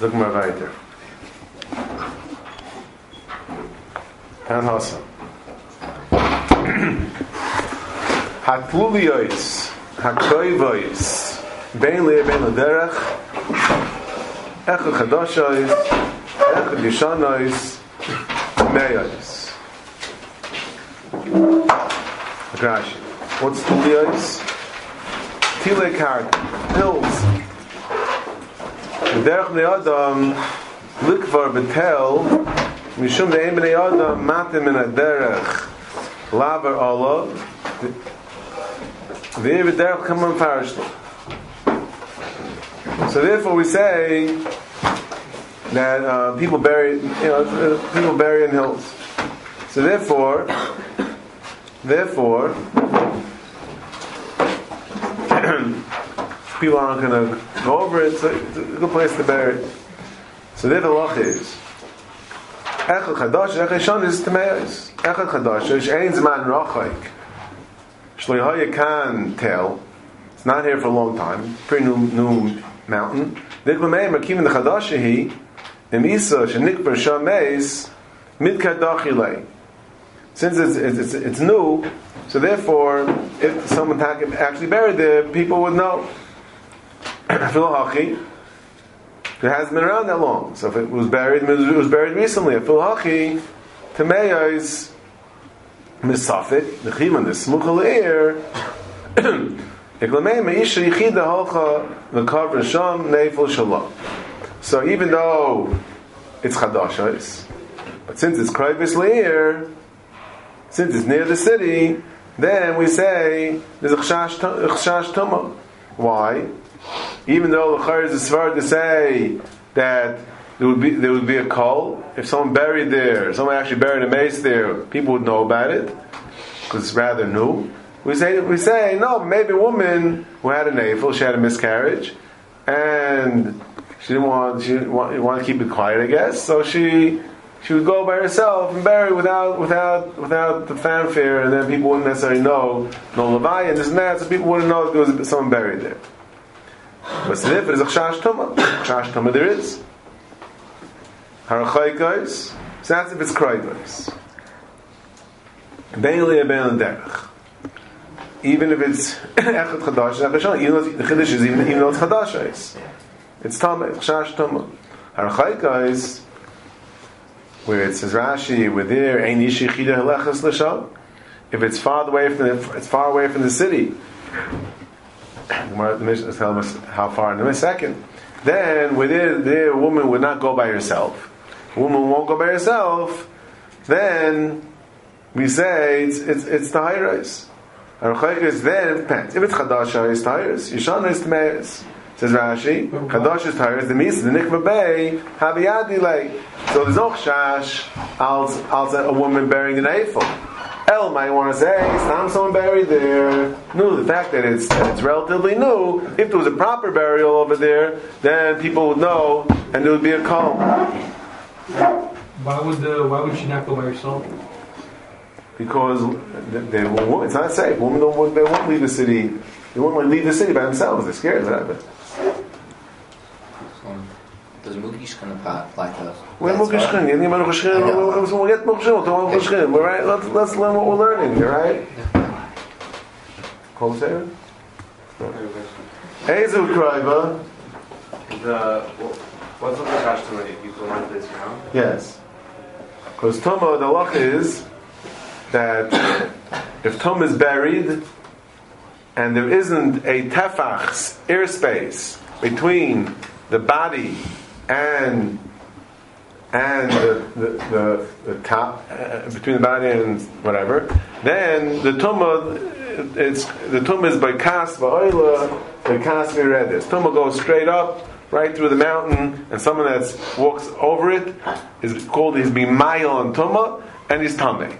Sag mal weiter. Herrn Hassan. Hatluliois, Hakoivois, Ben le ben derech, Ech chadoshois, Ech yishanois, Meyois. Rashi. What's Tuliois? Tile card, hills. Derech bnei Adam, likvar betel, Mishum de'en bnei Adam, matim in derech, laver olav, Ve'er derech kamon. So therefore we say that uh, people bury, you know, uh, people bury in hills. So therefore, therefore, people aren't going to go over it. So it's a good place to bury it. So there the loch is. Chadash, shon is chadash, ish ein zman tell. It's not here for a long time. Pretty new, new mountain. The. Im isa mid. Since it's, it's, it's, new, so therefore, if someone actually buried there, people would know. Filahachi, it hasn't been around that long. So if it was buried, it was buried recently. Filahachi, Tameya is misafit, nechiman, the smuchal ear. So even though it's chadashos, but since it's krayvis leir, since it's near the city, then we say there's a chashash tumah. Why? Even though the chayr is a to say that there would be there would be a call if someone buried there, someone actually buried a mace there, people would know about it because it's rather new. We say we say no, maybe a woman who had an navel, she had a miscarriage, and she didn't want she didn't want, want to keep it quiet, I guess. So she she would go by herself and bury without without without the fanfare, and then people wouldn't necessarily know no levi and this and that, so people wouldn't know if there was someone buried there. But if it is a chash tuma, chash tuma there is. Harachaykos, so that's if it's kraykos. Beili abeil derech. Even if it's echad chadash, even though the chiddush is even, even though it's chadash, it's it's chash tuma. Harachaykos, where it says Rashi, where there ein ishi chida halechas l'sham. If it's far away from the, it's far away from the city. The telling us how far in a second. Then, there a woman would not go by herself. Woman won't go by herself. Then we say it's it's it's the. And is then depends. If it's chadasha, it's tires. Yishana is tmeis. Says Rashi, Kadosh is tires. The mis the nikva bay have a. So there's no chash als a woman bearing an eiffel. El might want to say, "Stam someone buried there." No, the fact that it's that it's relatively new. If there was a proper burial over there, then people would know, and there would be a call. Why would uh, why would she not go by herself? Because they, they, it's not safe. Women don't they won't leave the city. They won't leave the city by themselves. They're scared of that. Does Mugishkan apply to us? We're Mugishkan. You. We'll get Mugishkan. We'll Mugishkan. We're right. Let's let's learn what we're learning. You right? Call Sarah. Ezu Kraiva. The what's the Tumah if you go like this now? Yes. Because Tumah, the luck is that if Tum is buried and there isn't a tefach airspace between the body and and the the, the, the top uh, between the body and whatever, then the tumah it's the tumah is by kas va'oila by kas v'redis. Tumah goes straight up right through the mountain, and someone that walks over it is called his bimayil and tumah, and he's tameh.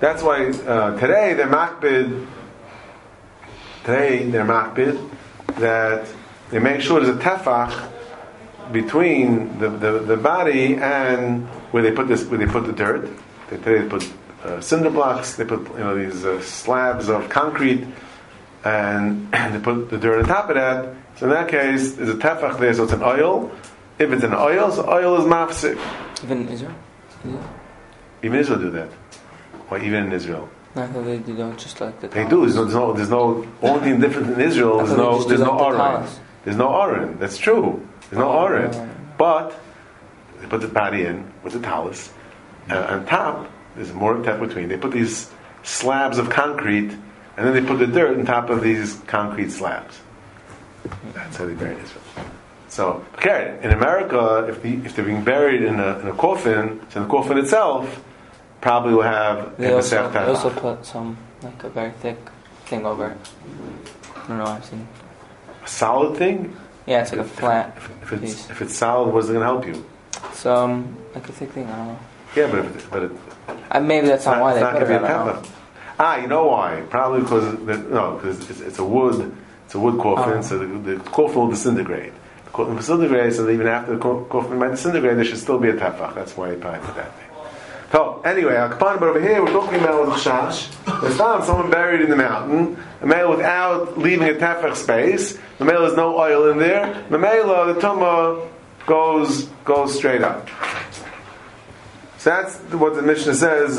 That's why uh, today they're makbid. Today they're makbid that they make sure there's a tefach between the, the, the body and where they put this where they put the dirt. They, they put uh, cinder blocks. They put you know these uh, slabs of concrete and they put the dirt on top of that. So in that case, there's a tefach there, so it's an oil. If it's an oil, so oil is mafsik. Even in Israel? Yeah. Even Israel do that. Or even in Israel. I thought they do don't just like the They do. There's no, there's no, there's no only thing different in Israel. There's they no, there's no like the oren. There's no oren. That's true. There's no Oh, oren. right. But they put the body in with the talus. Uh, and on top, there's more tech between. They put these slabs of concrete, and then they put the dirt on top of these concrete slabs. That's how they bury Israel. So, okay, in America, if, the, if they're being buried in a, in a coffin, so the coffin itself probably will have They also, they also put some, like a very thick thing over it. I don't know, I've seen. a solid thing. Yeah, it's like a flat If it's, piece. if it's solid, what's it going to help you? So, um, like a thick thing, I don't know. Yeah, but if it, but it, Uh, maybe that's not, not, why they not put it to be a I don't know. tefach. Ah, you know why? Probably because the, no, because it's, it's a wood, it's a wood coffin, Oh. so the, the coffin will disintegrate. The coffin will disintegrate, so that even after the co- coffin might disintegrate, there should still be a tefach. That's why he probably put that thing. So anyway, Al Kapan, but over here we're talking about with chash. There's found someone buried in the mountain, a male without leaving a tefach space. The male has no oil in there. The male, the tumah goes goes straight up. So that's what the Mishnah says,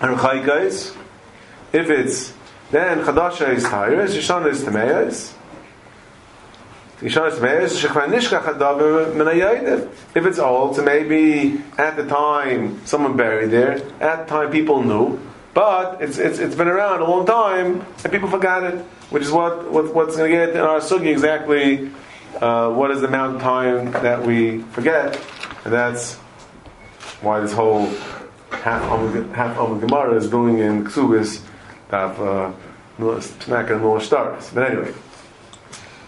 Chaykais, if it's then Chadasha is Tyrus, Yishana is Tameas. Yishana is Tameas, Shekvan Nishka Chadav Menayayiv. If it's old, so maybe at the time someone buried there, at the time people knew, but it's, it's, it's been around a long time and people forgot it, which is what, what what's going to get in our sugi exactly. Uh, what is the amount of time that we forget? And that's why this whole half the Gemara is doing in Ksubis of uh, Tanaka and Noah stars. But anyway,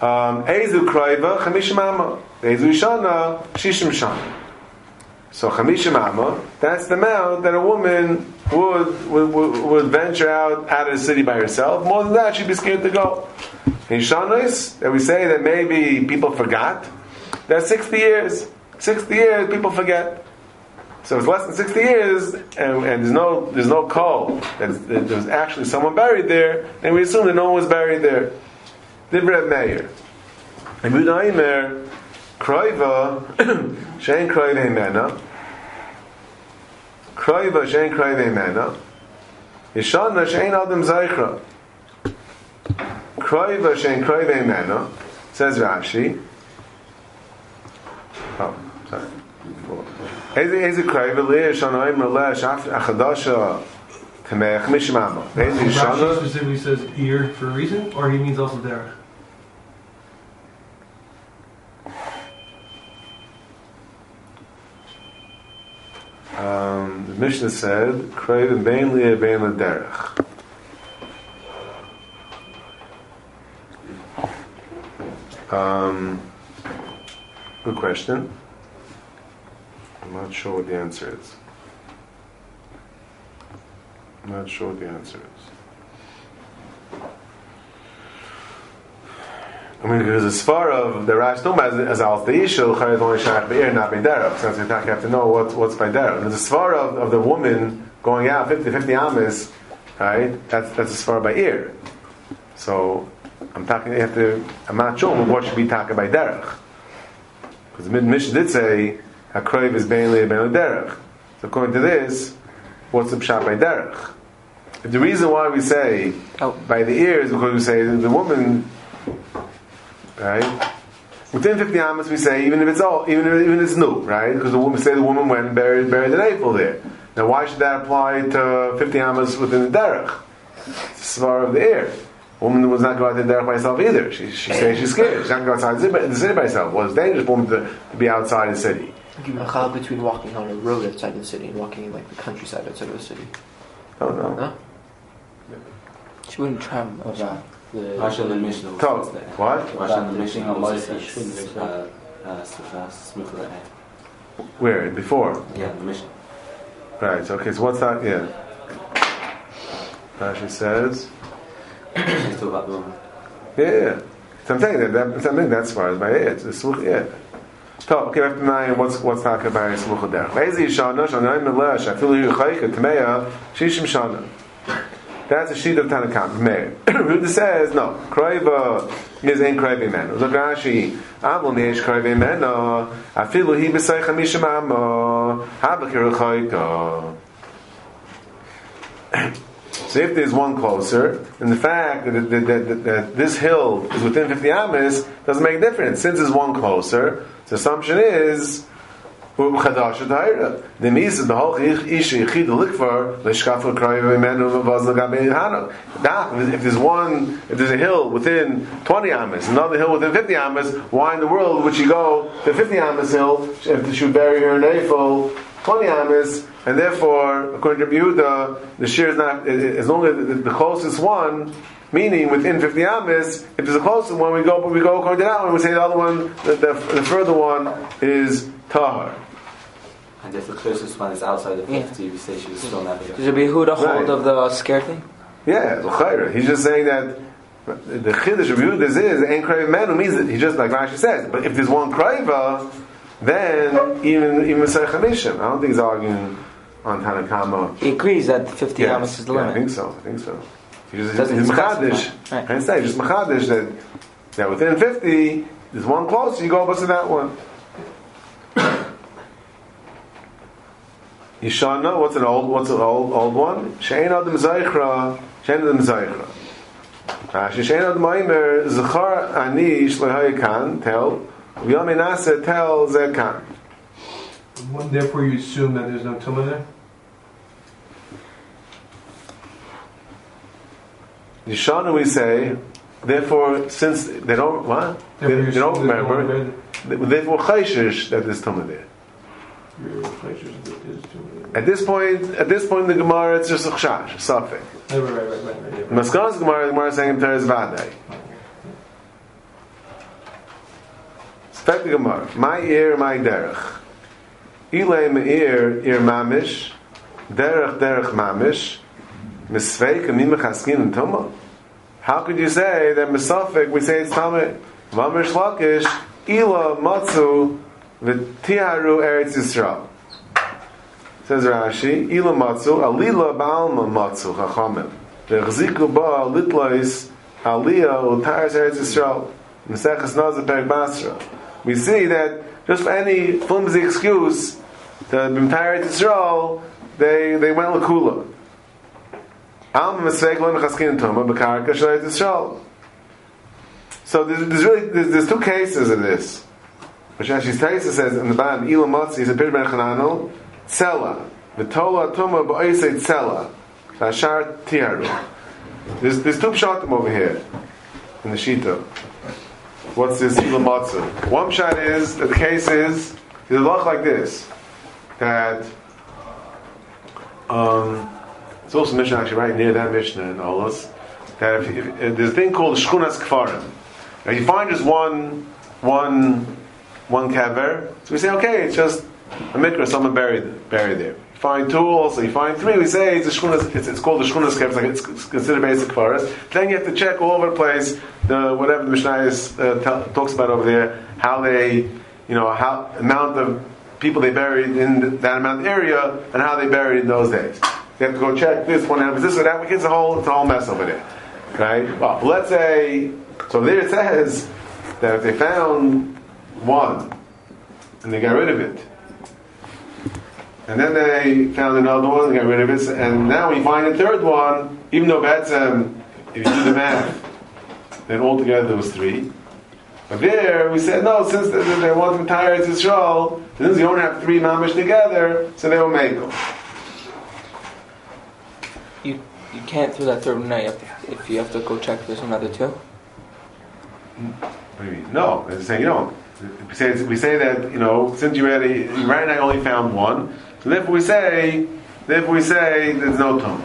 um, Ezu Kraiva Chamishim Amma, Ezu Shana Shishim Shana. So Chamishim Amma, that's the amount that a woman would, would, would, venture out out of the city by herself. More than that, she'd be scared to go. In Shanas, that we say that maybe people forgot, that's 60 years. 60 years, people forget. So it's less than 60 years, and, and there's no there's no call that that there's actually someone buried there, and we assume that no one was buried there. Divrei Meir. And Budaimer, Kroiva, Shein Kroiva Mena, Kroiva Shein Kroiva Mena, Yeshana Shein Adam Zaychra. Kroiva Shein Kroiva Mena, says Rashi. Oh, sorry. איזה איזה קרייב לי יש לנו עם רלה שאף החדשה תמך משמעמה איזה Rashi ישנה specifically says ear for a reason, or he means also derech. um, the Mishnah said, Kraven Bain Lia Bain Derech. Um, good question. I'm not sure what the answer is. I'm not sure what the answer is. I mean, because as far of the Rash Duma as as al Teishel, Chayyad only Shach Be'er, not Be'derach. Since you have to know what, what's Be'derach. And the Sfar of, of the woman going out 50, 50 amas, right? That's, that's a Sfar by ear. So, I'm talking, you have to, I'm not sure what should be talking by Derech. Because the Mid Mishnah did say, Hakroiv is Be'en Be'en Derech. So according to this, what's the Pshat by Derech? The reason why we say Oh. by the ear is because we say the woman right? Within 50 amas, we say even if it's all, even if, even if it's new, right? Because the woman say the woman went and buried buried an April there. Now, why should that apply to 50 amas within the derech? It's the svar of the air. A woman was not go out the derech by herself either. She she says she's scared. She's not going go outside the city- the city by herself. Well, it's dangerous for a woman to, to be outside the city. Give a chal between walking on a road outside of the city and walking in like the countryside outside of the city. Oh no. No? She wouldn't travel much. About the Russian and Mishnah. So, what? Russian and Mishnah was the uh, Moshe. uh, uh, Smuch Le'eh. Where? Before. Yeah, the Mishnah. Right. So, okay. So what's that? Yeah. Rashi says. She's talking about the woman. Yeah, yeah. So I'm saying that, that something that's far as by it. It's a sluch, yeah. So, okay, we have to know what's what's talking about sluch derech. Lazy shana shana im lesh. I feel you chayk et meya shishim shana. That's a sheet of Tanakam. Meir. Ruda says no. Kroiva is in Kroiva Meno. Look Rashi. Avol neish Kroiva Meno. Afilu hi b'seicha misham amo. Habakir choyko. So if there's one closer, and the fact that, that, that, that, that this hill is within 50 amas doesn't make a difference. Since there's one closer, the assumption is adayra. The means the whole ish yichid likvar l'shkafel kroyev imenu v'vaz l'gabei hanok. That if there's one, if there's a hill within 20 amas, another hill within 50 amas, why in the world would she go to 50 amas hill if she would bury her in Eiffel 20 amas? And therefore, according to Yehuda, the shear is not as long as the, closest one. Meaning, within 50 amas, if there's a closer one, we go, but we go according to that one. We say the other one, the, the, the further one is tahar. And if the closest one is outside of Yeah. 50, we say she was still never Does it be Huda Right. hold of the scare thing? Yeah, l'chayra. He's just saying that the chiddush of Yehudas is ain't krayva menu means it. he just like Rashi says. But if there's one krayva, then even even Mesach Hamishim. I don't think he's arguing on Tanakama. He agrees that 50 Yes, amas is the yeah, I think so. I think so. He's just Doesn't he's specify. machadish. Right. I say just machadish that that within fifty there's one closer. You go bust to that one. Yishana, what's an old, what's an old, old one? Shein adam zaychra, shein adam zaychra. Rashi shein adam maimer, zachar ani shlehayikan, tell, v'yom enase tel zekan. One- Therefore, you assume that there's no tumah there? Yishana we say, therefore, since they don't, what? They, they don't assume there's no remember, therefore chayshish that there's tumah there. your pleasures that there's tumah there. At this point, at this point in the Gemara, it's just a chash, a. Right, right, right, right, right, yeah. Gemara, the Gemara is saying Teres Vadai. Spek the Gemara. My ear, my derech. Ilay me'ir, ir mamish. Derech, derech mamish. Misveik, amim mechaskin and tumah. How could you say that Mesafik, we say it's Tamid? Mamish lakish, ila matzu, v'tiharu eretz Yisrael. Says Rashi, ila matzu, alila ba'alma matzu, chachamim. V'chziku ba litlois, aliyah, utaris eretz Yisrael. Meseches Nazir perek basra. We see that just for any flimsy excuse, the entire Yisrael, they, they went lakula. So there's, there's really there's, there's two cases of this. Which actually Taisa says in the bottom, Ila Motzi is a Pir Ben Chananel, Tzela, V'tola Tuma B'Oisei Tzela, V'Ashar Tiaru. There's, there's two pshatim over here in the Shita. What's this Ila Motzi? One pshat is that the case is there's a look like this that um, it's also Mishnah actually right near that Mishnah in Olas. That if, if, if there's a thing called Shchunas Kfarim. Now you find just one, one, one kever. So we say, okay, it's just a mikra, someone buried buried there. You find two also. You find three. We say it's a shchunas. It's, it's called the shchunas kever. It's, like it's, considered basic for us. Then you have to check all over the place the whatever the Mishnah is, uh, tell, talks about over there. How they, you know, how amount of people they buried in that amount of area and how they buried in those days. You have to go check this one out, this or that. It's a whole, it's a whole mess over there, right? Well, let's say so. There it says that if they found one and they got rid of it, and then they found another one and got rid of it, and now we find a third one, even though that's um, if you do the math, then altogether there was three. But there, we said, no, since they, they want to retire to Israel, since you don't have three mamish together, so they will make them. You you can't throw that third one out. You have to, if you have to go check, there's another two. What do you mean? No, they're saying, you know, we say, we say that, you know, since you already, right I only found one, so therefore we say, therefore we say there's no tum.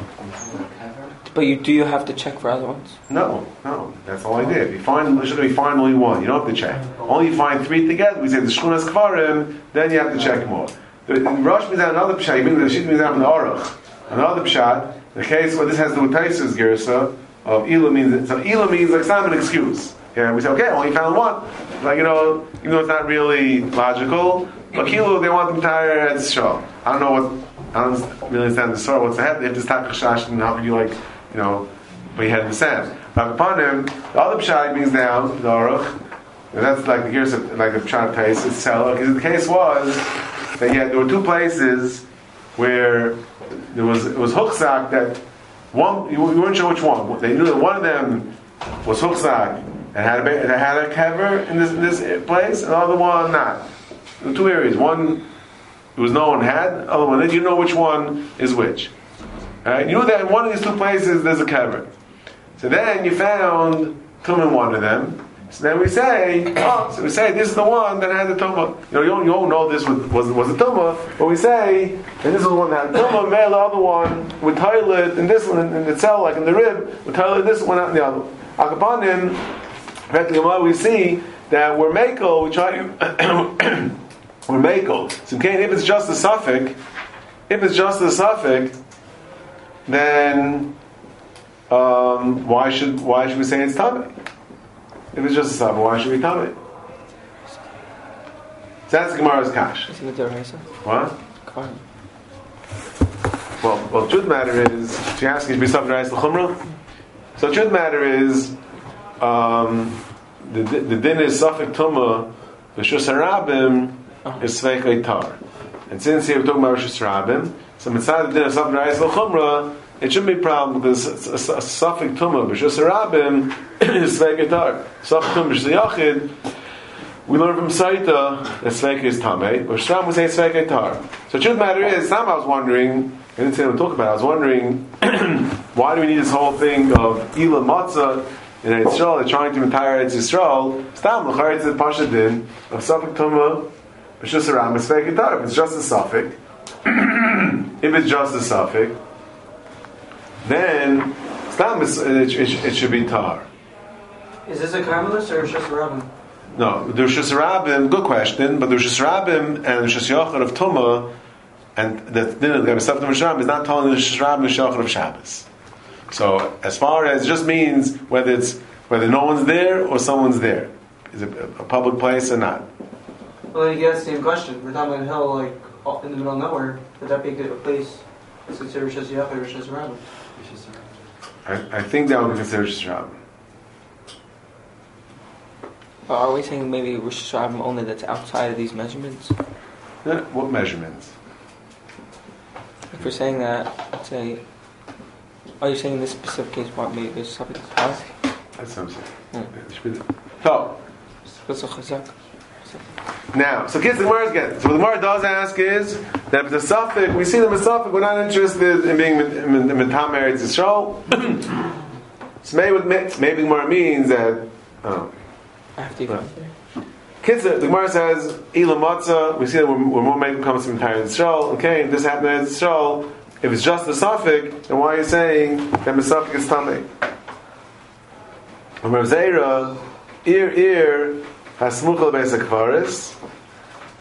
But you do you have to check for other ones? No, no, that's all I did. You find, should we find only one? You don't have to check. Only find three together. We say the shkunas kvarim, then you have to check more. The Rosh means another pshat. You mean the shit means out from the aruch. Another pshat. The case where this has the Taisus girsa of ila means so ila means like it's not an excuse. Yeah, we say okay, only found one. Like you know, even though it's not really logical, but kilo they want the entire Eretz Yisrael. I don't know what I don't really understand the story. What's the head? They have this type of shash, and how you like you know, he had the sand. But upon him, the other pshat brings down the aruch. And that's like here's a, like a pshat case. It's because the case was that yeah, there were two places where there was it was huchzak that one you, you weren't sure which one. They knew that one of them was huchzak and had a that had a kever in this in this place, and the other one not. Were two areas. One it was no one had, the other one did. You know which one is which. Right? You know that in one of these two places there's a kever. So then you found tum in one of them. So then we say, oh, so we say this is the one that had the tumah. You know, you don't, you don't know this was was, was a tumah, but we say, and this is the one that had tumah, male the other one with toilet, and this one in, in the cell, like in the rib, with toilet, this one out in the other. Akapanim, practically we see that we're makel, we try to we're makel. So okay, if it's just a suffix, if it's just a suffix, then um, why should why should we say it's tummy? If it's just a suffix, why should we tummy? So that's Gemara's kash. Is it the? What? Well, well, truth matter is, she asked me to be something rice l'chumrah. So truth matter is, um, the the din is suffix tuma, v'shus harabim is sveik tar. And since here we're talking about rishus harabim, so mitzvah the din is something rice l'chumrah, it shouldn't be a problem because a, a, a suffix tuma v'shus harabim is sveik tar. Suffix tuma v'shus yachid. We learn from Saita that Sveika is Tame, but Shram would say Sveika Tar. So the truth of matter is, some I was wondering, I didn't say to talk about, I was wondering, why do we need this whole thing of Ila Matzah in Israel, they're trying to entire Eretz Yisrael, Stam, L'char it's the Pasha Din, of Safik Tuma, B'shus Aram, it's Sveika Tar. If it's just a Safik, if it's just a Safik, then Stam, it, it, it should be Tar. Is this a Carmelist or just a Rabbin? No, the Rosh Hashanah, good question, but the Rosh Hashanah and the Rosh Hashanah of Tumah, and the dinner the Gemara of Rosh Hashanah is not telling the Hashanah and Shachar of Shabbos. So, as far as it just means whether it's whether no one's there or someone's there, is it a public place or not? Well, then you get the same question. We're talking about a hill, like in the middle of nowhere. Would that be a good place? It's considered Rosh Hashanah or Rosh Hashanah? I, I think that would be considered Rosh Hashanah. Uh, but are we saying maybe Rosh Hashanah only that's outside of these measurements? Yeah, What measurements? If we're saying that, let's say, are you saying in this specific case, what maybe there's something else? That's what I'm saying. Be- So, What's a chazak? Now, so kids, the Gemara again. So what the Gemara does ask is that if the suffix, we see them as suffix, we're not interested in being mitam Eretz Yisrael. so maybe, maybe the Gemara means that. Oh. After you go there. Kids, the Gemara says Ila Matzah. We see that when, when one making comes from entire Yisrael. Okay, this happened in Yisrael. If it's just the suffix, then why are you saying that the suffix is tamei? Rav Zera, ear ear hasmuchal beis hakvaris,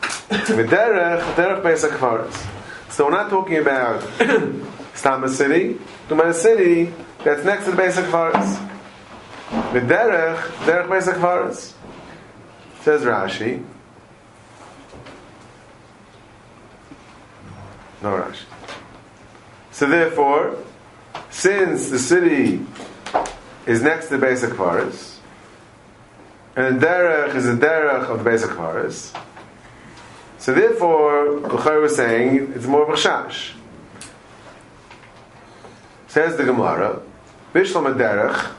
v'derech derech beis. So we're not talking about Stama city, talking city that's next to the beis hakvaris. V'derech derech beis hakvaris. Says Rashi. No Rashi. So therefore, since the city is next to the basic Kvaris, and the derech is the derech of the basic Kvaris, so therefore, Bukhari was saying it's more of a chash. Says the Gemara, Bishlam derech,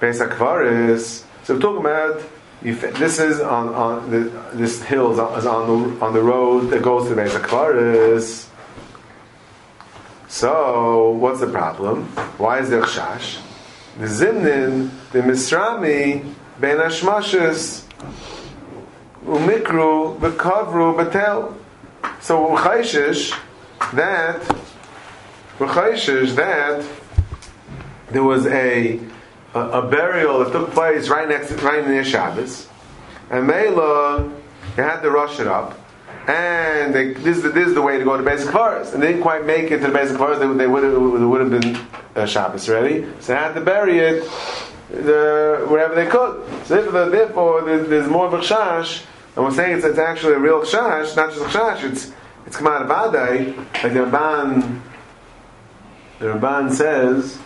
basic Kvaris. So we're talking about this is on, on the, this hill is on, the on the road that goes to the Beis Akvaris. So what's the problem? Why is there chash? The zimnin, the misrami, ben hashmashes, umikru, bekavru, betel. So we're chayshish that we're chayshish that there was a a, a burial that took place right next, right near Shabbos, and Mela they had to rush it up, and they, this, is the, this is the way to go to basic forest. And they didn't quite make it to the basic forest, they, they would have been uh, Shabbos ready. So they had to bury it wherever they could. So therefore, therefore there's, there's, more of a chash, and we're saying it's, it's actually a real chash, not just a chash, it's it's Kamar Vadai, like the Rabban, the Rabban says,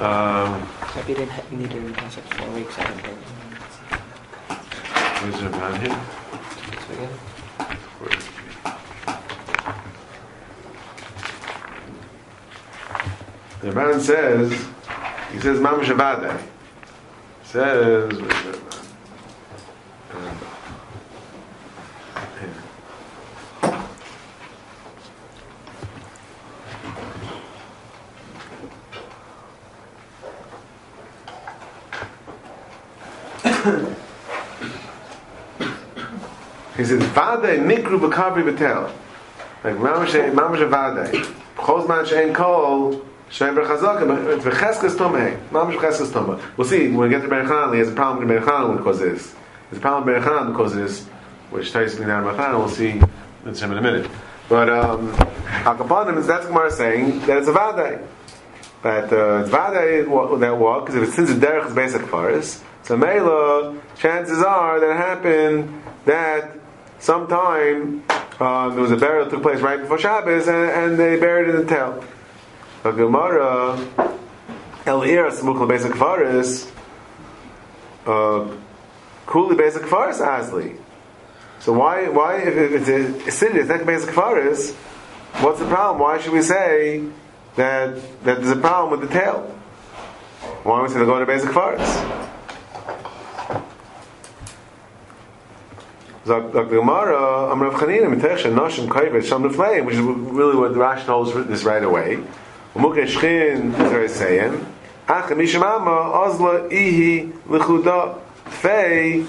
Um, Maybe you didn't ha- need it in the past like four weeks. I don't think. where's it here? So, yeah. The Ran says, he says. Says, wait a minute. Uh, here. He says, Vade mikru b'kavri b'tel. Like, mamash mamash vade. B'chol zman she'en kol, she'en b'chazaka, it's tomei. Mamash b'cheskes tomei. We'll see, when we get to Berchan, he has a problem with Berchan because of this. There's a problem with Berchan because of this, which Tais me down Berchan, we'll see in a minute. But, um, is that's Gemara saying that it's a vade. That uh, it's vade that walk, because if it's since the derech is basic faris, so Mela, chances are that happened that sometime um, there was a burial that took place right before Shabbos, and, and they buried in the tail. The Gemara, El Ir Samukla basic faris, uh, Kuli basic faris Asli. So why why if if it's a city, it's not basic faris, what's the problem? Why should we say that that there's a problem with the tail? Why don't we say they're going to basic faris? The Gemara, Am Rav Chanina, Mitech Noshim Kaivet Sham Nefleim, which is really what the Rashi holds this right away. Umukhe Shchin, Zerei Seyem, Ach Misham Amma, Ozla Ihi Lechuda Fei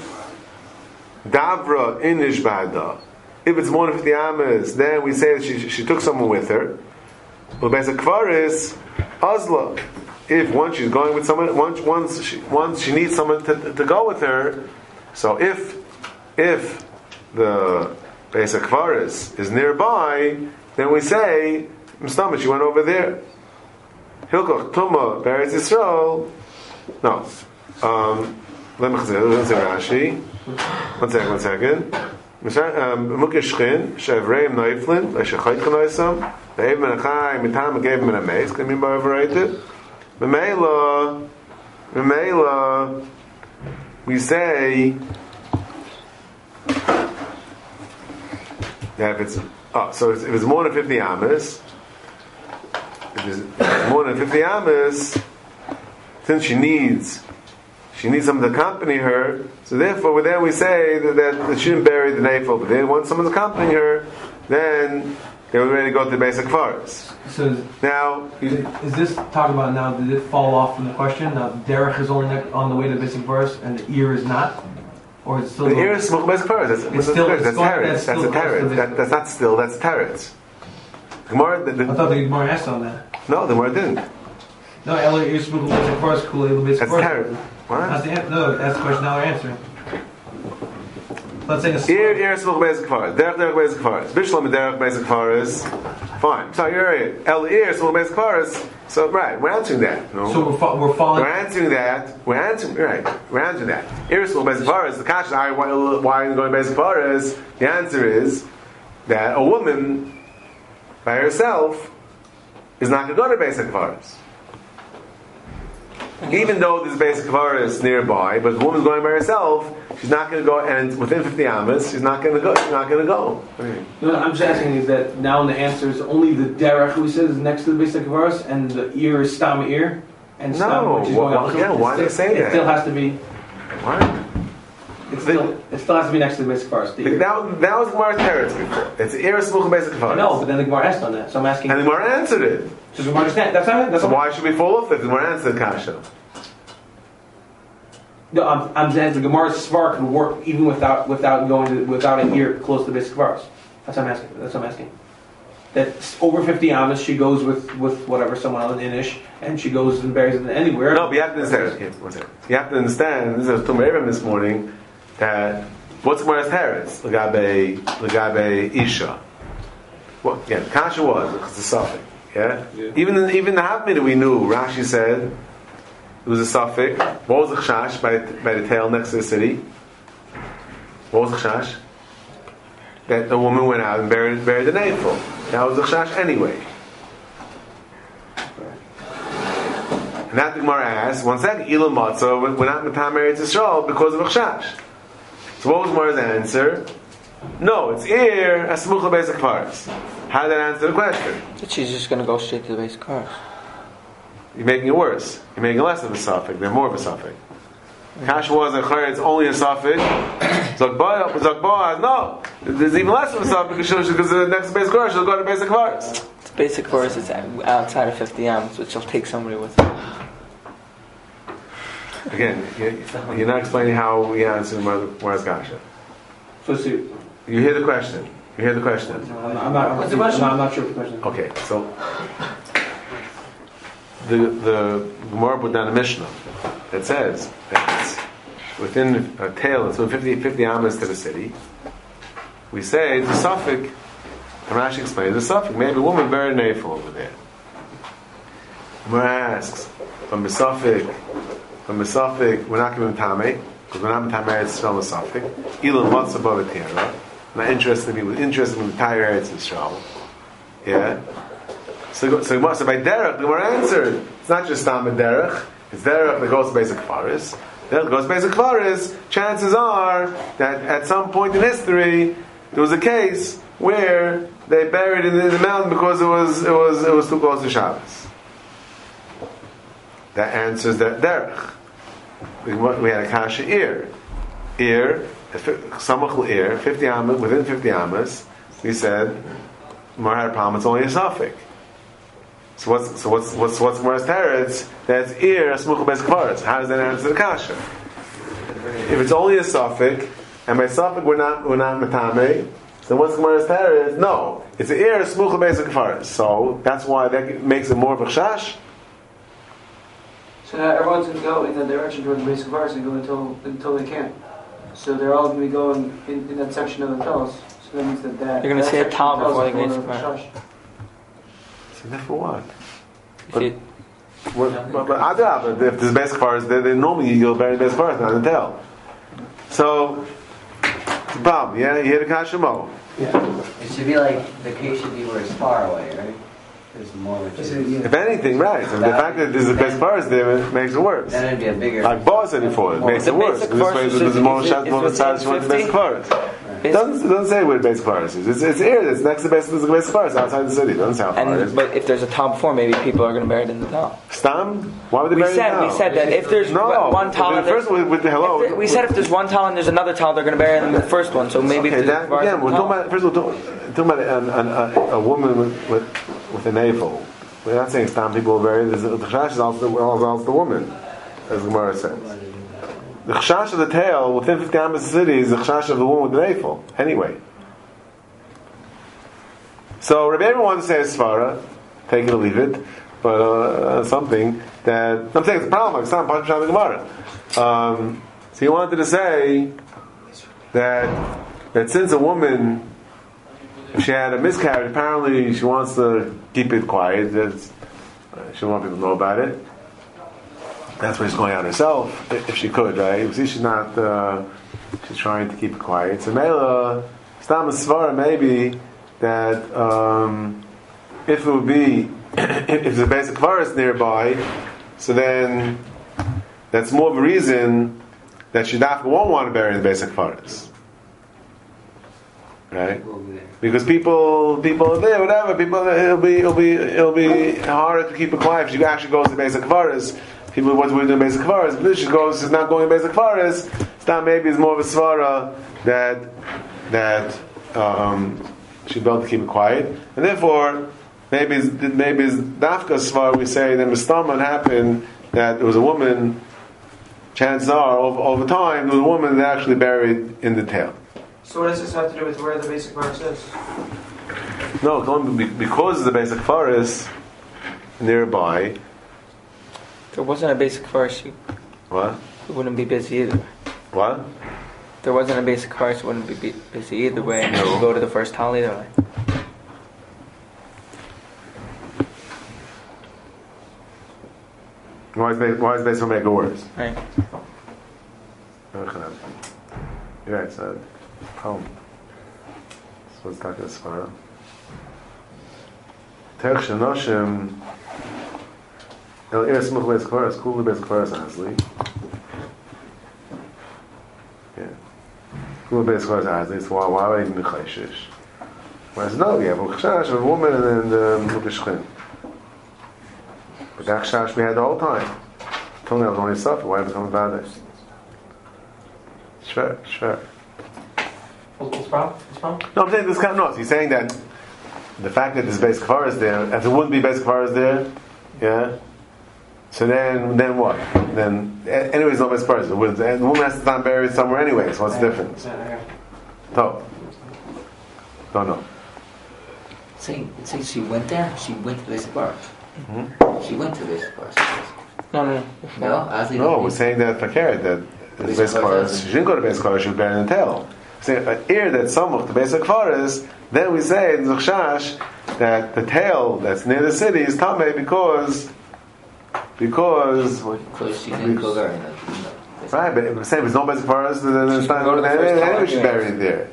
Davra Inish Bada. If it's more than 50 amas, then we say that she, she took someone with her. Well, basic kvaris, Ozla. If once she's going with someone, once once she needs someone to, to go with her, so if if the basic kvaris is nearby, then we say Mstamach, she went over there. Hilkoch Tuma Beretz Yisrael. No. Um, let me say, let's say Rashi. One second, one second. Mukishchin, Shevreim Neiflin, Leshachayt Kanoisam, Ve'ev Menachai, Mitam an amaze, can be more overrated. Memela, Memela, we say that if it's, oh, so if it's more than 50 amas, if it's more than 50 amas, since she needs she needs someone to accompany her. So therefore, then we say that, that, that she didn't bury the nafel, but then once someone's accompanying her, then they were ready to go to the basic forest. So is, Now, is this talking about now? Did it fall off from the question? Now Derech is only on the way to the basic verse, and the ear is not, or is it still? the ear is smoke basic forest. That's, It's that's, still- that's, it's teretz. that's That's, still a teretz. the- That, that's not still. That's teretz. Gemara, the, I the, thought the Gemara asked on that. no, the Gemara didn't. No, smooth basic verse, cool basic That's teretz. That's What? the no. That's the question. Now we're answering. Let's say a Ear, ear, smoke basic forest. Derech, derech, basic forest. Bishlam, derech, basic forest. Fine. So you're right. El ear, smoke basic forest. So right, we're answering that. No? So we're, fo- we're following. We're answering that. We're answering right. We're answering that. Of basic faras, the question: Why why are you going to basic faras? The answer is that a woman by herself is not going to go to basic. Even though this basic kavara is nearby, but if a woman's going by herself, she's not going to go. And within 50 amas, she's not going to go. She's not going to go. What do you mean? No, I'm just asking is that now in the answer is only the derech we said is next to the basic verse and the ear is stam ear and stam No, which is well, going up. So yeah, why do they say it that? still has to be What? It still, it still has to be next to the basic verse. The. That, that was Gemara's territory. It's of basic I No, but then the Gemara asked on that, so I'm asking. And the Gemara answered it. so the Gemara understand that's not it. That's So why should we fall off it? The Gemara answered the kasha. No, I'm, I'm saying the Gemara's spark would work even without without going to, without an ear close to the basic verse. That's what I'm asking. That's what I'm asking. That over 50 amas, she goes with with whatever someone else in Inish, and she goes and buries it anywhere. No, but you have to understand. Okay, one second. You have to understand. This is Tum this morning. That what's Gemara's parents? Legabe Legabe Isha. Well, yeah, the kasha was it's a suffix. Yeah? Even in, even the Havmina we knew. Rashi said it was a suffix. What was the chash by by the tail next to the city? What was the chash? that a woman went out and buried buried the navel. That was the chash anyway. And that the Gemara asks, one second, Ilam Matzah, we're not Matam Eretz Yisrael because of a chash. So what was Gemara's answer? No, it's Ir Asmucha basic Akvaris. How did that answer the question? That she's just going to go straight to the basic cars. You're making it worse. You're making it less of a suffix. They're more of a suffix. Kash was a chayr, it's only a suffix. Zakboaz, no. There's even less of a suffix because because the next basic chorus she'll go to basic chorus. It's basic course is outside of 50 amps, which will take somebody with her. Again, you- you're not explaining how we answer Mara's Kasha. So let's. You hear the question. You hear the question. I'm not, I'm not, What's the question? I'm not sure what the question is. Okay, so the the Gemara put down a Mishnah that says that within a tail, it's within 50, 50 amas to the city. We say it's a suffix. And Rashi explains it's a suffix. Maybe a woman buried an over there. Gemara asks from the suffix, from the suffix, we're not giving tame because we're not tame. It's still a suffix. Ilan what's above a tierra. Not interested in me. Interested in the entire Eretz Yisrael. Yeah. So, so, so by derech, the Gemara answered. It's not just tam derech. It's derech that goes to basic faris. Derech goes to basic faris. Chances are that at some point in history there was a case where they buried it in the mountain because it was it was it was too close to Shabbos. That answers that derech. We, had a kasha ear, ear, samach ear, fifty amas within fifty amas. We said Mar had a problem. It's only a suffix. So what's so what's what's what's Gemara's teretz? That's ir smuch bes kvaretz. How does that answer the kasha? If it's only a suffix, and by suffix we're not we're not matame, then what's Gemara's teretz? No, it's an ir smuch bes kvaretz. So that's why that makes it more of a chash. So now everyone's going to go in that direction towards the base of virus and go until until they can't. So they're all going to be going in, in that section of the tells. So that means that that. You're gonna that say a section towel tells before is they get more into of a fire. shush. So what? You see, But, but, but adrab, if there's basic forest, then, then normally you'll bury basic forest, not in the tail. So, it's a problem, yeah? You hear the kashimo. Yeah. It should be like the case should be where it's far away, right? There's more legit. If anything, right. And the fact that there's a basic forest there it makes it worse. Then it'd be a bigger. Like Boaz said before, it makes it worse. This way there's more is- shot more within size with the 50? basic forest. It doesn't, it doesn't say where the basic forest is. It's, it's here, it's next to the basic, there's a basic forest outside the city. It doesn't say how far it is. but if there's a towel before, maybe people are going to bury it in the towel. Stam? Why would they We bury it said now? we said that if there's No. one towel, The first one with the hello. there- we said if there's one towel and there's another towel, they're going to bury it in the first one. So maybe Okay, if that, again, we're talking about, first of all, talking, talking about an, an, a, a woman with, with, with an navel. We're not saying Stam people bury it. The chash is also, also, the woman, as Gemara says. The chash of the tail within 50 amas of the city is the chash of the woman with the navel. Anyway. So Rabbi Aaron wants to say a svara, take it or leave it, but uh, something that I'm saying it's a problem. It's not of the Gemara. Um, so he wanted to say that that since a woman, she had a miscarriage, apparently she wants to keep it quiet. That's, uh, she doesn't want people to know about it. That's why she's going out herself, if she could, right? See, she's not. Uh, she's trying to keep it quiet. So Mela, Stam Svara maybe that um, if it would be if there's a basic forest nearby, so then that's more of a reason that Shidafka won't want to bury in the basic forest. Right? Because people, people are there, whatever. People, it'll be, it'll be, it'll be harder to keep it quiet if she actually goes to basic forest. People, what do we do basic forest? But she goes, she's not going to basic. It's not maybe it's more of a svara that that um, she'd be able to keep it quiet, and therefore maybe it's, maybe it's dafka svara. We say that mistaman happened that there was a woman. Chances are, over, over time, there was a woman that actually buried in the tail. So what does this have to do with where the basic virus is? No, it's only be- because the basic forest nearby. There wasn't a basic forest, you What? It wouldn't be busy either. What? There wasn't a basic forest, you wouldn't be busy either way, and you go to the first towel either way. Why is basic, why is basic make it worse? Right. You're right, it's a problem. what's talking about Svara? Terech Shenoshim El Ir Smuch Beis Kvaras, Kul Beis Kvaras Azli. Yeah. Kul Beis Kvaras Azli, so why, why would you Chayshish? Whereas no, you have a Chash, a woman, and then um, Shchin. But that Chash we had the whole time. Toenail was only suffer, why have become about it? Sure, sure. What's what's the problem? What's the problem? No, I'm saying this kind of no. He's saying that the fact that this base kafar is there, if there wouldn't be base kafar is there, yeah. So then, then what? Then, a- anyways, no base kafar is there. Would- The woman has to stand buried somewhere anyway. So what's the difference? So, don't know. Saying, saying she went there, she went to this bar. Hmm? She went to this bar. No, no, no. No, Asli No, we're saying that fakir that the Base base kafar kafar is is- she didn't go to base kafar. She was buried in the tail. An ear that samuch the basic is. Then we say in Zuchshash that the tail that's near the city is tame because because Because she didn't go there. Right, but if saying if it's not basic for us, then it's She not can go to the then first anyway time buried there.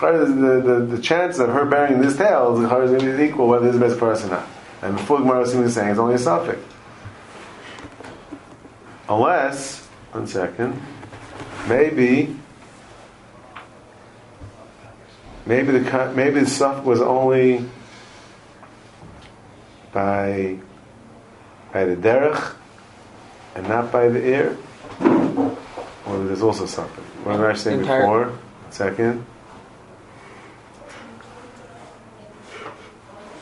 The, the, the, the chance of her burying this tail is going to be equal whether it's best for us or not. And before Gemara seems saying it's only a suffix. Unless, one second, maybe, maybe the maybe the stuff was only by by the derech and not by the ear. Or there's also something. What did I say Entire- before? Second.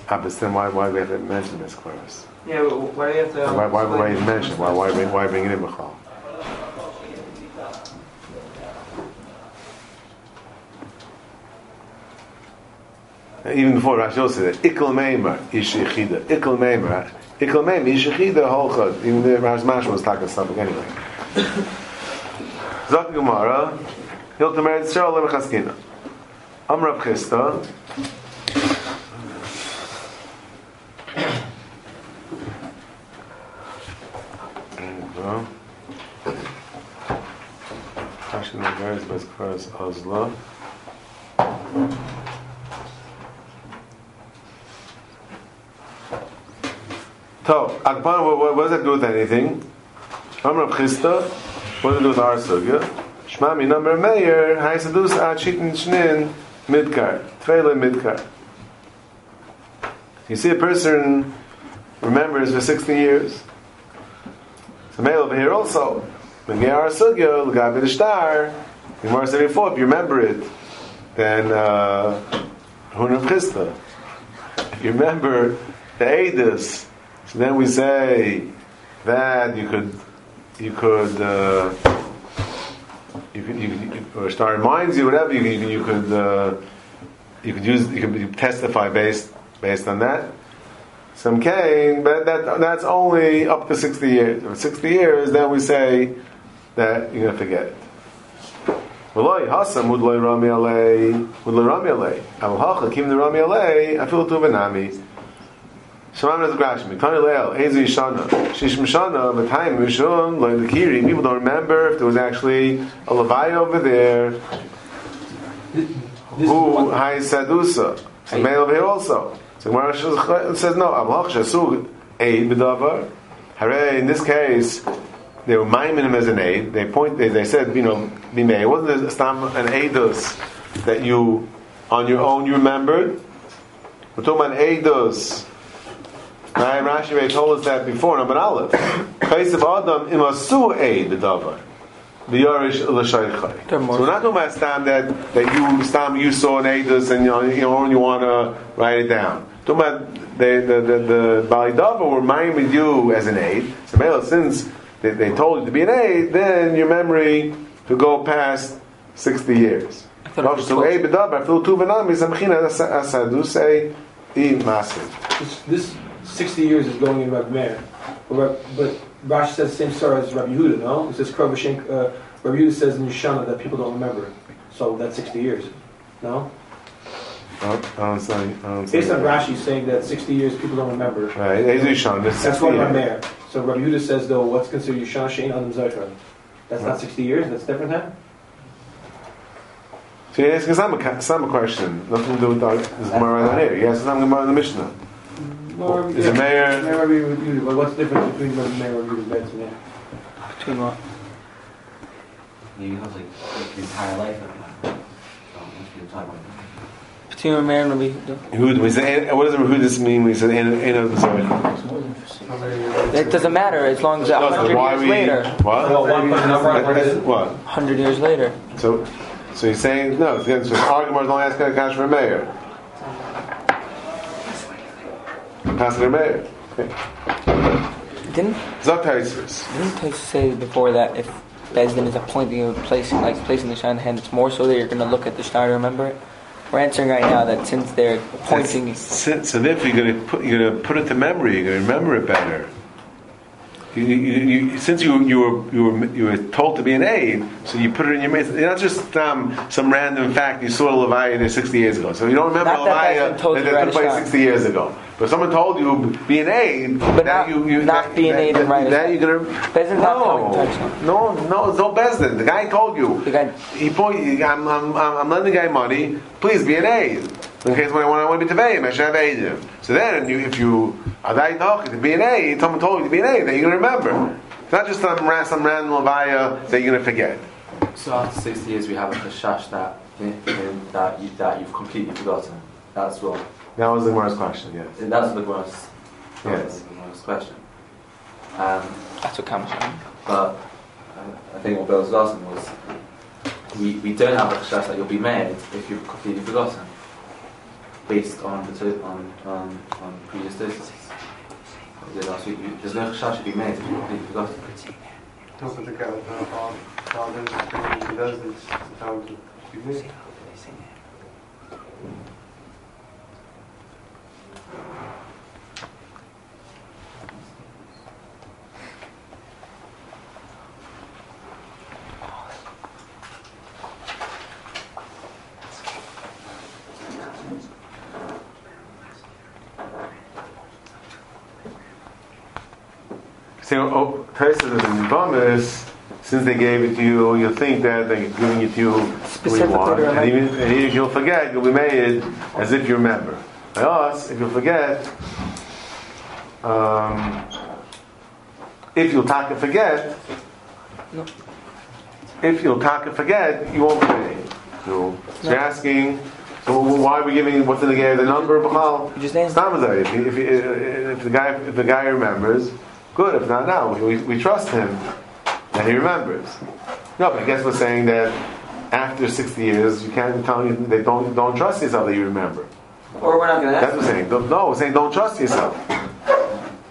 Ah, but then why why we have to mention this class? Yeah, but why do you have to? Why why why explain- even mention? Why why bring why bring it in Michal? Even before Rashi also said Ikal Meimer Ish. Ikal Meimer. Ikal Meimer Ish Yechida Holchad. Even the Rashi Mash was talking something anyway. Zok Gemara. Hilton Mered Yisrael Lem Chaskina. Amrav Chisda. Rashi Mered Yisrael Kvaras Ozla. So, Akbar, what, what, does that do with anything? Amr Chisda, what does it do with our sugya? Shma mi number meir, haisadus ad shitin shnin midkar, tfeile midkar. You see a person remembers for 60 years. So male over here also. When you are a sugya, l'gabe the star, the Gemara said before, if you remember it, then, uh, Chisda. If you remember the Edis, so then we say that you could, you could, uh, you could, you could, or star reminds you, whatever. You, you, you could, uh, you could use, you could testify based based on that. Some cane, but that that's only up to sixty years. Or sixty years, then we say that you're gonna forget it. Rami rami. Shemam is Grashmi. Tani Leil, Ezi Shana. Shish Mishana, Vatayim Mishun, Loy Lakiri. People don't remember if there was actually a Levi over there. Who, Hai Sadusa. So man over here also. So Gemara says- no. Avlach Shasu, Eid B'davar. Hare, in this case, they were miming him as an aid. They point. They, they said, you know, Bimei. It wasn't a stam an aidus that you on your own you remembered. We're talking about aidus. Right? Rashi Ray told us that before. Number Aleph. Chayis of Adam imasu aid b'davar. The Yorish l'shaychai. So we're not talking about stam that that you stam you saw an aidus and you know, you know you want to write it down. Talking about the the the, the Bali Dava were miming you as an aid. So Mela, since they, they told you to be an aid, then your memory to go past sixty years. thought it was So aid b'davar fil tu v'nami samchina asadu say i masid. This, this 60 years is going in Rabbi Meir. But, but Rashi says the same story as Rabbi Yehuda, no? It says uh, Rabbi Yehuda says in Yeshana that people don't remember. So that's 60 years. No? I don't say, I don't say Based on. Rashi saying that 60 years people don't remember. Right, Ezu Yishan, this That's 60 what Rabbi. Meir. So Rabbi Yehuda says though, what's considered Yeshana Shein Adam Zaychar? That's not 60 years, that's different then? So asking some, a- question, nothing to do with this Gemara right here. You're asking some Gemara in the Mishnah. Well, Is it mayor? Mayor Rabbi Yehuda, but what's the difference between the Mayor Rabbi Yehuda beds and that? Between what? Maybe he was like, like his entire life. of that. So, once we talk about it. Between a man and Rabbi Yehuda. Hud, we say, eh, what does Hudis mean when we say Ein Ein Observant? It doesn't matter as long as a No, so hundred why years we, later. what? Well, one put the number on what it is. What? Hundred years later. So, so you're saying, no, it's against the argument, don't ask a cash for a mayor. A mayor. Okay. Didn't Zot Taisus. didn't Tosis say before that if Beis Din is appointing or placing like placing the shine in hand, it's more so that you're going to look at the shine to remember it. We're answering right now that since they're appointing, So, so therefore you're going to put you're going to put it to memory. You're going to remember it better. You, you, you, since you, you were you were you were told to be an aide, so you put it in your mind. It's not just um, some random fact you saw the Levaya 60 years ago. So you don't remember Not that that's Levaya been told that, you that took place 60 years ago. But someone told you be an aide, But that not- you, you not that, be an that, aide and that, a that you're gonna Beis Din's no, no, no, it's no Beis Din. The guy told you. The guy- He. I'm, I'm, I'm, I'm lending the guy money. Please be an aide. In case when I want, I want to be tevayim, I should have aid So then, you, if you are that talk to be an aide, someone told you to be an aide, then you're going to remember. It's not just some, ra- some random levaya that you're going to forget. So after 60 years, we have a chashash that, that, you, that you've completely forgotten. That's wrong. That was the worst question. Yes. And that's the worst. Yes. the Gemara's question. Um, that's what comes from. but I, I think what Bill was asking was, we, we don't have a chashash that you'll be made if you've completely forgotten, based on the on, on, on previous. You- There's no chashash to be made you've completely forgotten. Don't the guy with the in, and does this. Sometimes you miss. So, is in Bamis, since they gave it to you, you'll think that they're giving it to you when you want. And even, and if you'll forget, you'll be made as if you remember. By us, if you'll forget, um, if you'll taka forget, No. if you'll taka forget, you won't be made. So, so you're asking, so why are we giving, what's in the game, the number, just answered. Stop. If, if, if, the guy, if the guy remembers, good. If not now, we, we trust him that he remembers. No, but I guess we're saying that after 60 years, you can't tell you they don't don't trust yourself that you remember. Or we're not going to That's what we're saying. Don't, no, we're saying don't trust yourself.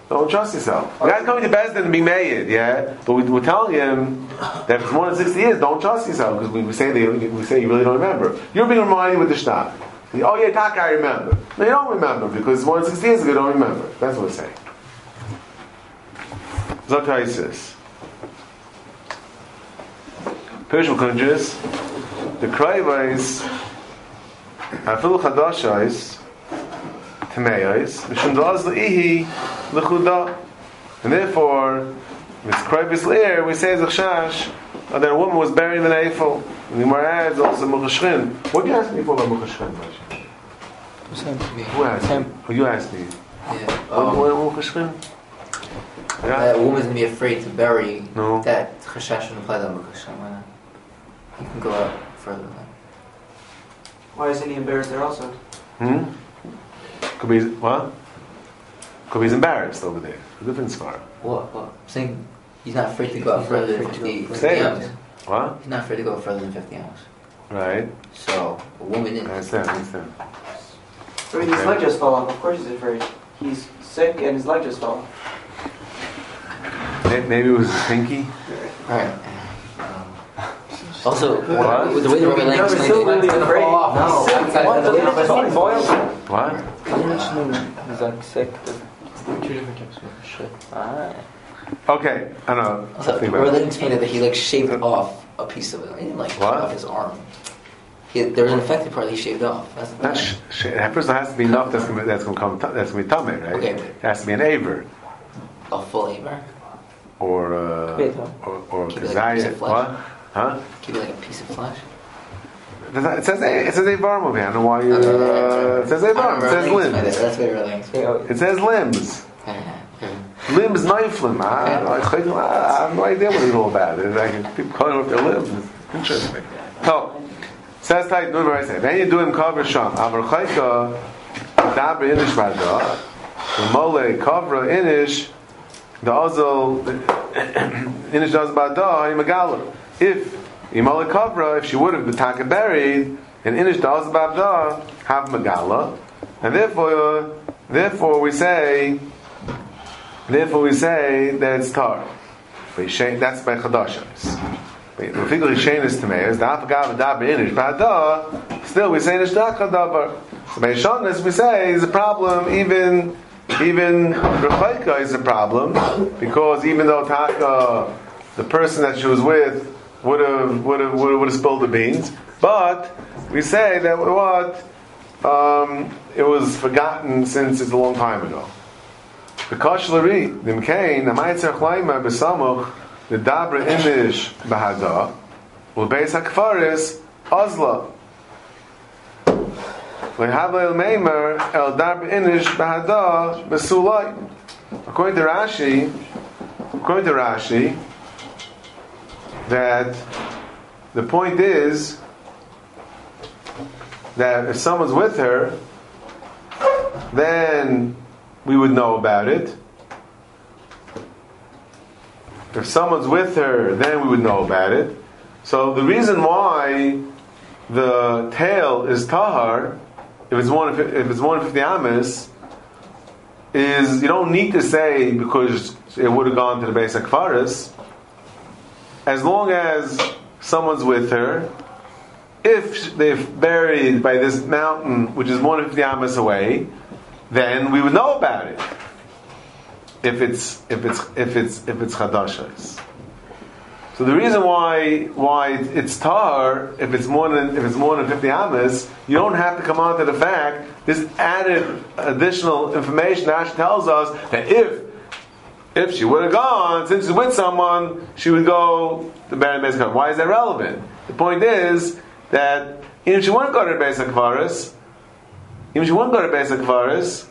Don't trust yourself. The guy's coming to Beis Din to be made, yeah. But we, we're telling him that if it's more than 60 years, don't trust yourself because we, we say they, we say you really don't remember. You're being reminded with the shtab. Oh yeah, Taka, I remember. No, you don't remember because it's more than 60 years ago. You don't remember. That's what we're saying. Zotaisis. Perishal Kunjas, the Kraivais, Afil Chadashais, Tameais, Mishum Daz Le'ihi, Lechuda. And therefore, with Kraivais Le'er, we say Zachshash, that a woman was buried in an Eiffel. And the Gemara adds also Mukhashrin. What did you ask me for about Mukhashrin? Same. Who asked me? Same. Oh, you asked me. Yeah. What, Um, what Mukhashrin? that Yeah. woman's gonna be afraid to bury No. that chashash shouldn't apply that chashash. Why not? He can go out further than that. Why isn't he embarrassed there also? Hmm? Could be what? Could be he's embarrassed over there. A different scar. What? What? I'm saying he's not afraid to go out further than 50, 50 Say What? He's not afraid to go further than 50 ounce. Right. So a woman I is. understand. I understand. I mean, his leg just fell off. Of course he's afraid. He's sick and his leg just fell off. May- Maybe it was a pinky. Right. Also, What? with the way the rubber No, lamp he's still really afraid. No, He's sick. What? of Doesn't the it just? What? Doesn't it just mean he's like sick? Two different types of shit. Alright. Okay. I know. Also, Think the about it. explained that he like shaved off a piece of it. He didn't like What? cut off his arm. He, there was an affected part that he shaved off. That's That, sh- sh- that person has to be enough that's going to that's going to come t- that's going to be tummy, right? Okay. It has to be an aver a full aver. Or uh, or, or Keep like a piece of flesh. What? Huh? Give you like a piece of flesh. It says it says Avarim over here. I don't know why you. Uh, it says Avarim. It says limbs. That's very relaxed. It says limbs. Limbs knifelim. I, I, I have no idea what it's all about. It's like people calling off their limbs. It's interesting. So, says like no I say. Then you do him cover sham. Amar chayka dabra inish vada. The mole kavra inish. The azal inish does bada imagala. If imala kavra, if she would have been taka buried, and inish does bada have magala, and therefore, therefore we say. Therefore, we say that it's tar. That's by chadashos. Still we say Nishtach Adabar. So by Shonis we say is a problem, even even Rechaika is a problem, because even though Taka, the person that she was with, would have would have would have spilled the beans, but we say that what um, it was forgotten since it's a long time ago. The Kashlari, the Mkain, the Maitzach Laima, Besamuch, the Dabra Imish Bahada, base Hakfaris, Ozla. Lehavle El Meimer, El Dabra Inish Bahada, Besulai. According to Rashi, according to Rashi, that the point is that if someone's with her, then we would know about it. If someone's with her, then we would know about it. So the reason why the tail is tahar, if it's one if it's one fifty amis, is you don't need to say because it would have gone to the basic faris. As long as someone's with her, if they've buried by this mountain, which is 150 amas away, then we would know about it. If it's if it's if it's if it's chadashas. So the reason why why it's tar if it's more than if it's more than 50 amas, you don't have to come on to the fact this added additional information actually tells us that if if she would have gone, since she's with someone, she would go to Baron Beis Why is that relevant? The point is that even if she wouldn't go to Beis Hakvaris, even if she wouldn't go to Beis Hakvaris,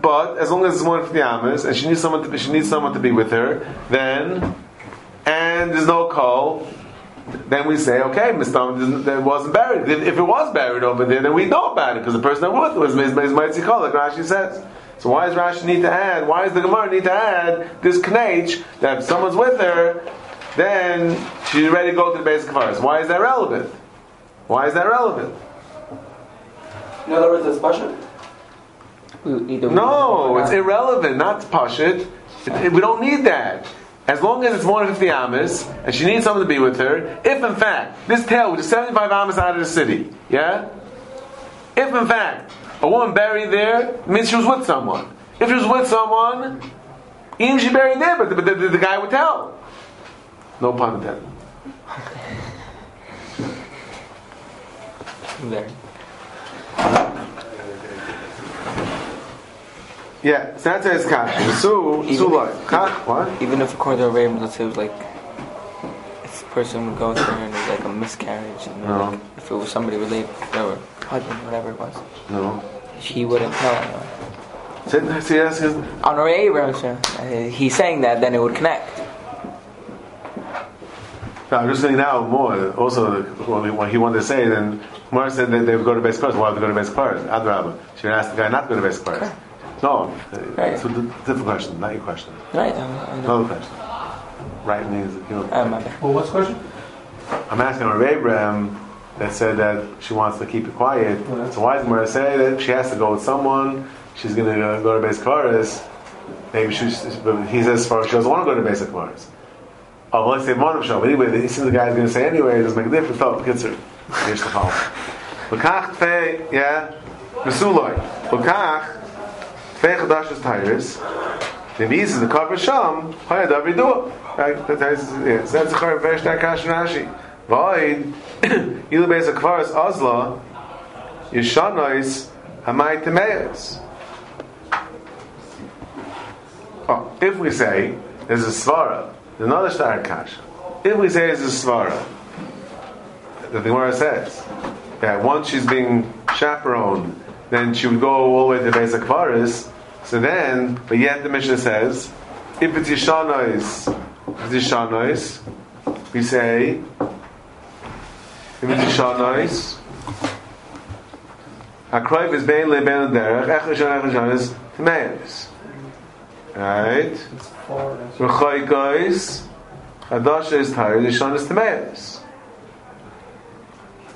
but as long as it's more than 50 amas, and she needs someone to she needs someone to be with her, then and there's no call, then we say, okay, Mr. It wasn't buried. If, if, it was buried over there, then we know about it because the person that was was Mitzvah Kol, like Rashi says. So why does Rashi need to add? Why does the Gemara need to add this knach that if someone's with her, then she's ready to go to the basic kavaras? Why is that relevant? Why is that relevant? In other words, it's Pasha? No, it's irrelevant, not Pashit. We don't need that. As long as it's more than 50 amas, and she needs someone to be with her, if in fact, this tail, which is 75 amas out of the city, yeah? If in fact, a woman buried there, means she was with someone. If she was with someone, even she buried there, but the, the, the, guy would tell. No pun intended. There. Yeah, so that's his kash. So, so like, what? Even if according to Ram, let's say it was like, if a person would go through and there's like a miscarriage, and No. like, if it was somebody related, whatever, husband, whatever it was, No. he wouldn't tell anyone. See, see, that's his, On a uh, he's saying that, then it would connect. no, I'm just saying now more. Also, what he wanted to say, then Mara said that they would go to base cars. Why would they go to base cars? Adrabah. She would ask the guy not to go to base cars. No, Right. it's a different question, not your question. Right, I, I know. Another question. Right means, you know. Uh, my. Well, what's the question? I'm asking Rav Abraham that said that she wants to keep it quiet. Yeah. So why does Mara say that she has to go with someone, she's going to go to base Kvaris? Maybe she, but he says for she doesn't want to go to basic Kvaris. Oh, well, let's say Monav Shah. But anyway, he says the guy's going to say anyway. It doesn't make a difference. Oh, kids are. Here's the problem. Lekach tfei, yeah, Mesuloi. Lekach tfei chadashas tires. The is the sham. That's the kash Rashi. Void. Temeis. Oh, if we say there's a svara, there's another star kash. If we say there's a svara, the Gemara says that once she's being chaperoned, then she would go all the way to the base of Kvaris. So then, but yet the Mishnah says, if it's Yishanois, if it's Yishanois, we say, if it's Yishanois, Akroiv is bein le bein derech, ech rishon ech rishon is Timeis. Right? Rechoikos, Hadasha is tired, Yishon is.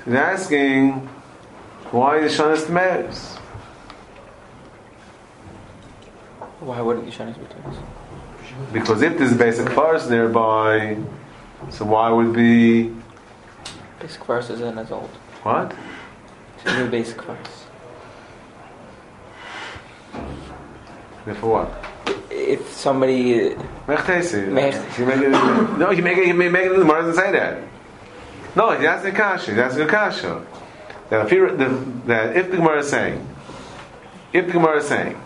He's asking, why is Yishon is Why wouldn't you shine his returns? Because if there's basic forest nearby, so why would be Basic verse isn't as old. what? It's a new basic verse. Therefore what? If somebody, Mechtesi. Mech- You make it. No, you make it. You make it. The Gemara doesn't say that. No, he's asking kasha. He's asking kasha. That if, that if the Gemara is saying, if the Gemara is saying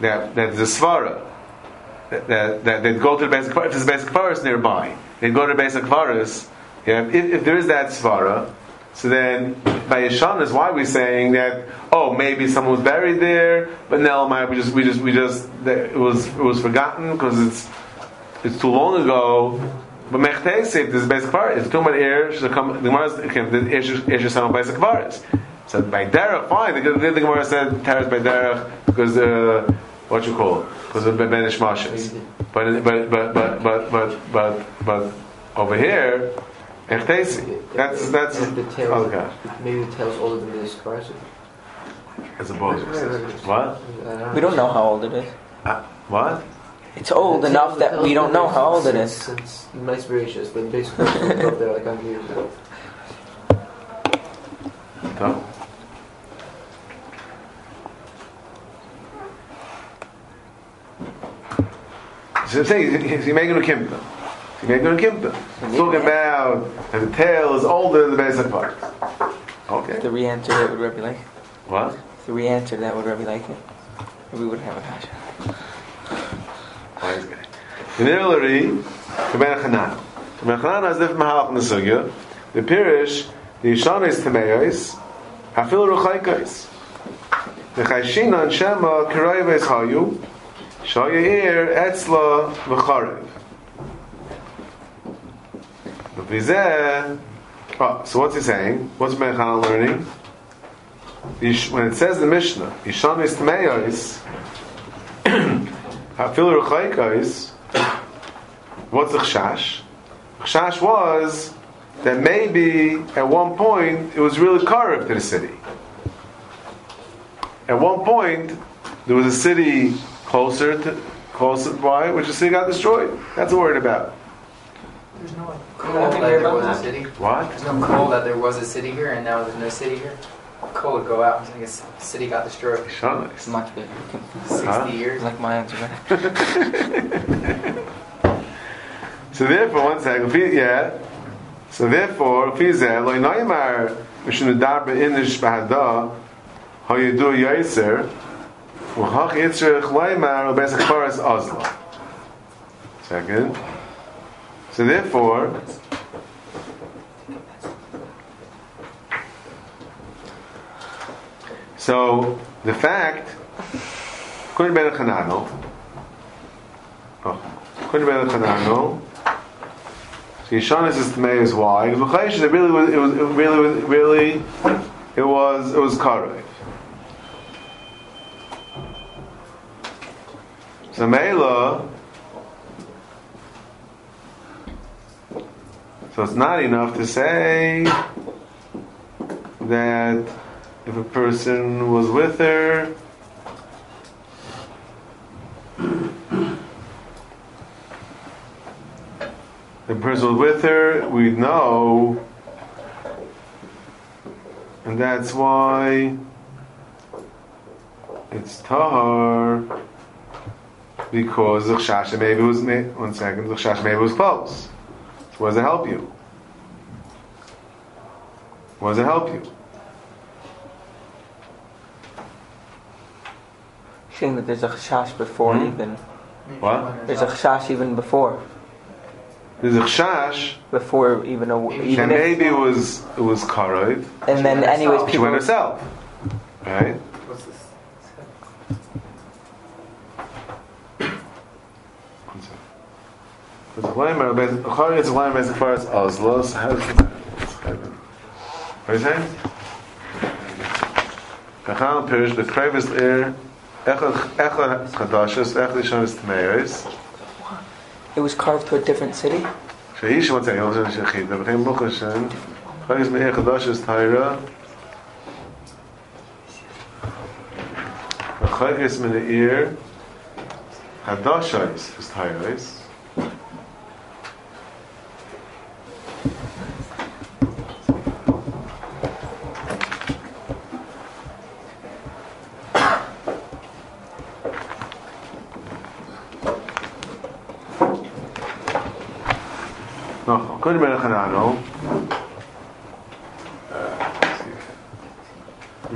that that the svara that that, they'd go to the basic if there's a basic forest nearby, they'd go to the basic forest. Yeah, if, if there is that svara, so then by Yeshanas, why we're we saying that? Oh, maybe someone was buried there, but no, my we just we just we just it was it was forgotten because it's it's too long ago. But Mechtese, if this is basic var, if too many air should come. The Gemara okay, the air should sound basic varis. So by derech, fine. The, the, the Gemara said teres by derech because uh, what you call because of ben ishmashes. But but but but but but but but over here, Mechtese. That's that's the tail, oh maybe the tail's older than this car. As a bonus. What? we don't know how old it is. Uh, what? It's old the enough that we don't know how old it since- is. Since nice gracious, but basically it's up there like 100 years ago. No. So I'm saying he's he's making a kimpta. He's making a kimpta. Talking about and the tail is older than the basic part. Okay. The re-answer that would Rebbe like. What? The re-answer that would Rebbe like it. We wouldn't have a kasha. Similarly, Rabbeinu Chanan. Rabbeinu Chanan has different mahalach in the sugya. The pirish, the Yishanis Tameos, Hafil Ruchaykais. The Chayshinan Shema Kirayves Hayu, Shayir Etzla V'charev. Oh, so what's he saying? What's Rabbeinu Chanan learning? When it says the Mishnah, Yishanis Tameos, Hafil Ruchaykais, what's the Chash? Chash was that maybe at one point it was really carved to the city. At one point there was a city closer to closer by which the city got destroyed. That's worried about. There's no code that there was a city. What? There's no code that there was a city here and now there's no city here. Code go out and say a city got destroyed. Shanis. Much bigger. 60 Huh? years. Like my answer? So therefore, one second, yeah. So therefore, if he's there, lo noimar mishnu darbe inish bahada, how you do yaser, v'chach yitzrich loimar ubesach paras ozla. Second. So therefore, so the fact, couldn't be a chanano. Oh, couldn't be a chanano. So Yishanis is Tmei is why? Because it really was, it was, it really was, really, it was, it was Karev. So Mela, so it's not enough to say that if a person was with her, the person was with her, we'd know, and that's why it's tahar because the chashasha maybe was one second the chashasha maybe was close. So what does it help you? What does it help you? Saying that there's a chash before Hmm? even. What? There's a chash even before. there's a chash, before even a, and even if, maybe it was it was karoid. and then anyways She people went herself, right? What's this? It's a line of basic. Chari is a line of basic first. Oslos. How does it? What are you saying? Kachal Pirish the Kravis Ir Echad Echad Chadashis Echad Yishonis Tmeiris. it was carved to a different city. שאיש מצא יום של שחית, ובכן מוחשן, חגס מאיר חדשס תיירה, וחגס מן העיר, חדשייס is תיירס, נכון,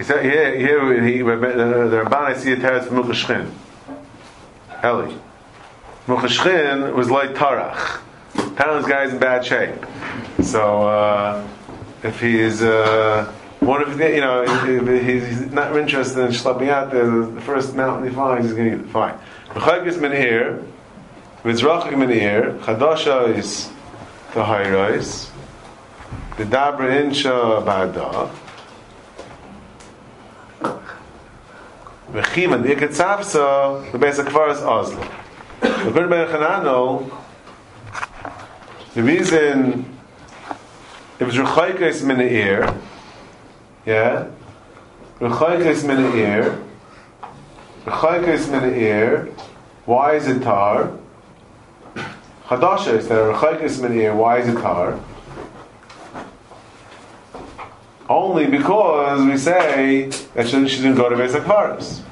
He said, here, here, he, the Ramban, I see a teretz from Mukashrin. Eli. Mukashrin was Loi Tarach. Talon's guy's in bad shape. So, uh, if he is, uh, one of the, you know, if he's, not interested in schlepping out the first mountain he finds, he's going to eat it. Fine. Here, v'zrachik min here, chadasha is the high rise, the dabra insha ba'da, v'chima the ikatzavsa, the basic kvar is Oslo. According Ben Chanano, the reason it was rechaykes min the ear, yeah, rechaykes min the ear, rechaykes min the ear. Why is it tar? Hadasha is that rechaykes min the ear. Why is it tar? Only because we say that she, she didn't go to Beis Akvaris.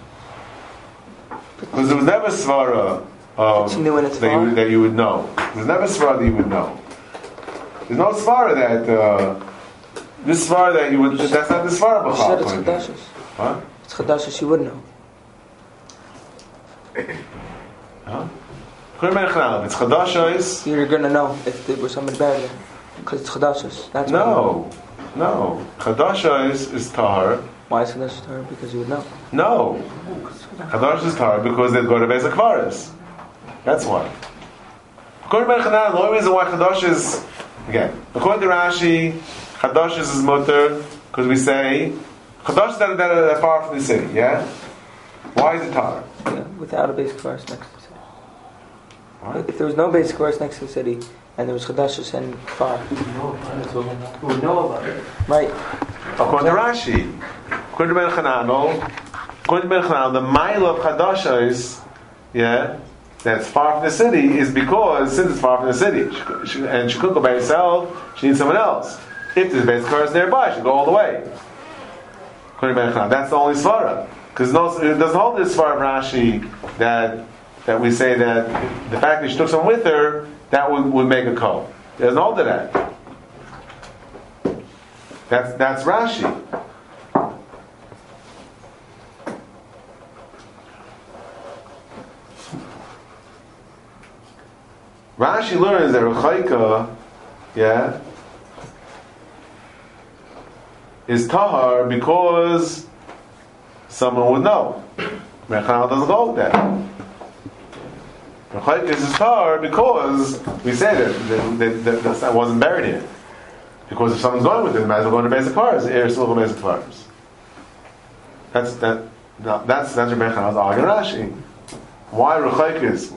Because there was never svara of She knew when it's that, you, far. that you would know. There's never svara that you would know. There's no svara that uh, this svara that you would. That's not the svara She said it's b'chal. chadashis. Huh? It's chadashis. She would know. Huh? Kol Ben Chanal, It's chadashos. You're gonna know if there was somebody there because it's chadashis. That's. No, no. Chadashos is is tahar. Why is chadashis to her? Because you would know. No. Chadash is tar because they'd go to Beis Akvaris. That's why. According to Ben Chanan, the only reason why Chadash is, again, according to Rashi, Chadash is mutter because we say, Chadash is that, that, that far from the city, yeah? Why is it tar? Yeah, without a basic forest next to the city. What? If there was no basic forest next to the city and there was chadashis and far, Who would know about it? right? According to Rashi, according to Ben Chanan, according to Ben Chanan, the mile of Chadash is, yeah, that's far from the city is because since it's far from the city, she, she, and she couldn't go by herself, she needs someone else. If there's basic cars nearby, she'll go all the way. According to Ben Chanan, that's the only svara. Because no, it doesn't hold this svara of Rashi that that we say that the fact that she took someone with her that would, would make a call. There's all to that. That's that's Rashi. Rashi learns that Rechaika, yeah, is tahar because someone would know. Mechanal doesn't go with that. Rechaika is tar because we say that, that, that, that, that, wasn't buried here. Because if someone's going with it, they might as well go to basic cars. Air go basic cars. That's that. that- That's that's Rebbe Chanan's arguing Rashi. Why Rechaik is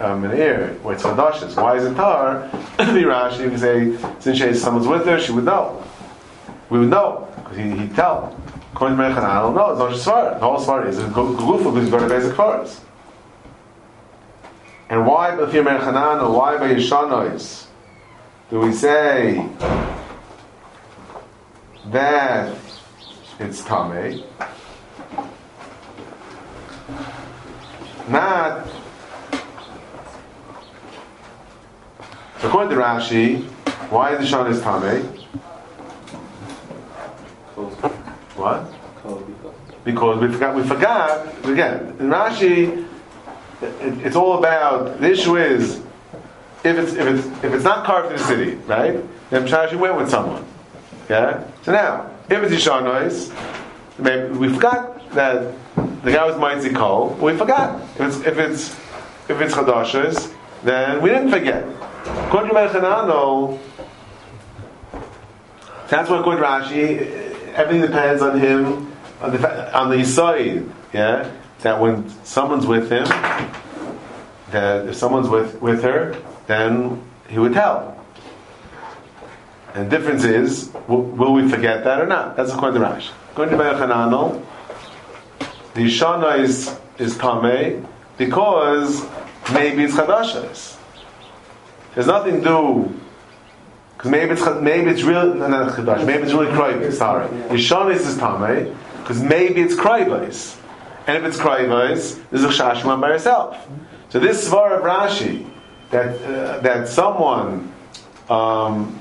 um, an ear where it's Hadashis? Why is it tar? Be Rashi we say since she, someone's with her, she would know. We would know because he he'd tell. According to Rebbe I don't know. It's not just Svara. The whole Svara is Gufa because he's going to basic cars. And why Chanan or why by Yishanois do we say that it's tame. Not according to Rashi, why is the Shana is tame? What? Because we forgot. We forgot again. In Rashi, it, it's all about. The issue is if it's if it's if it's not carved in the city, right? Then Rashi went with someone. Yeah. So now, if it's Yishar noise, maybe we forgot that the guy was Mighty Kol. We forgot. If it's if it's if it's Chadashas, then we didn't forget. According to that's what according Rashi, everything depends on him on the on the side. Yeah, that when someone's with him, that if someone's with with her, then he would tell. And the difference is, will, will we forget that or not? That's according to Rashi. According to Melchanano, the Shana is is Tameh because maybe it's Chadashas. There's nothing to do because maybe it's maybe it's real no, Chadash, maybe it's really Krayvais. Sorry, Yishanis is Tameh because maybe it's Krayvais, and if it's Krayvais, there's a Shashman by herself. So this svar of Rashi that uh, that someone um,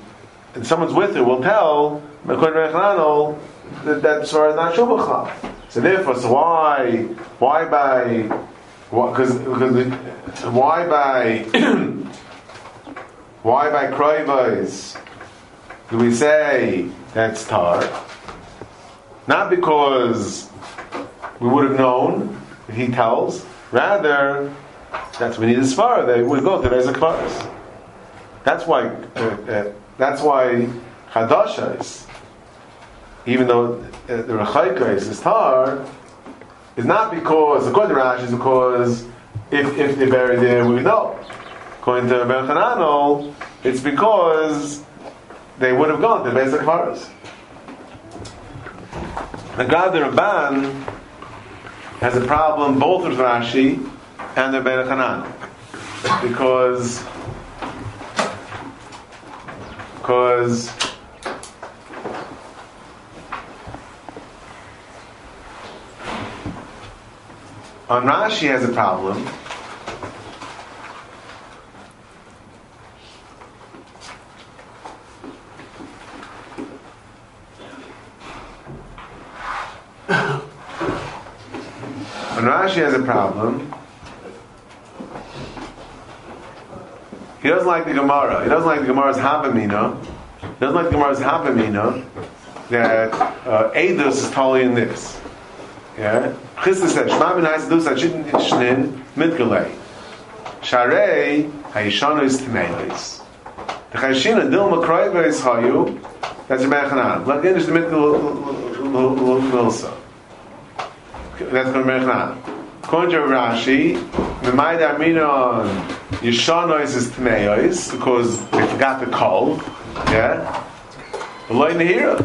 and someone's with her will tell that that svar is not Shubachal. So therefore, so why why by because because why by why by Krayvais do we say that's tar? Not because we would have known if he tells. Rather, that's we need a svara. They would go to Bezak Kvaris. That's why. Uh, uh, that's why Chadashas, even though uh, the Rechaika is tar, is not because according to Rashi is because if if they're buried there we know. According to Ben Hanano, it's because they would have gone to Bezak Kvaris. The God the Ramban has a problem both with Rashi and the Ben Hanan. Because because on Rashi has a problem Rashi has a problem, he doesn't like the Gemara. He doesn't like the Gemara's Havamina. He doesn't like the Gemara's Havamina that uh, Eidos is totally in this. Yeah? Christus said, Shema min hais dus hachit shnin mitgalei. Sharei hayishanu is tmeilis. The chayshina dil makroiva is hayu. That's your Mechanan. Let into the mitgal that's to Mechnan. According to Rashi, Memai Darmina Yishanois is Tmeois because they forgot the call. Yeah? Eloi Nehira.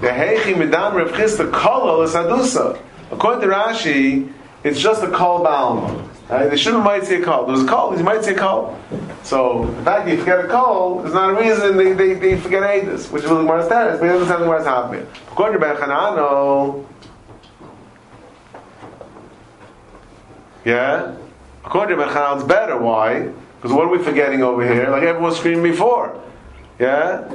The Heichi Midam Rav the Kol is Adusa. According to Rashi, it's just a call balm. Right? They shouldn't might say a call. There was a call, you might say a call. So, the fact that you forget a call is not a reason they, they, they forget Aedis, which is the Gemara status, but it doesn't sound like Gemara's happening. According to Ben Chanano, Yeah? According to Mechanal, it's better. Why? Because what are we forgetting over here? Like everyone screamed before. Yeah?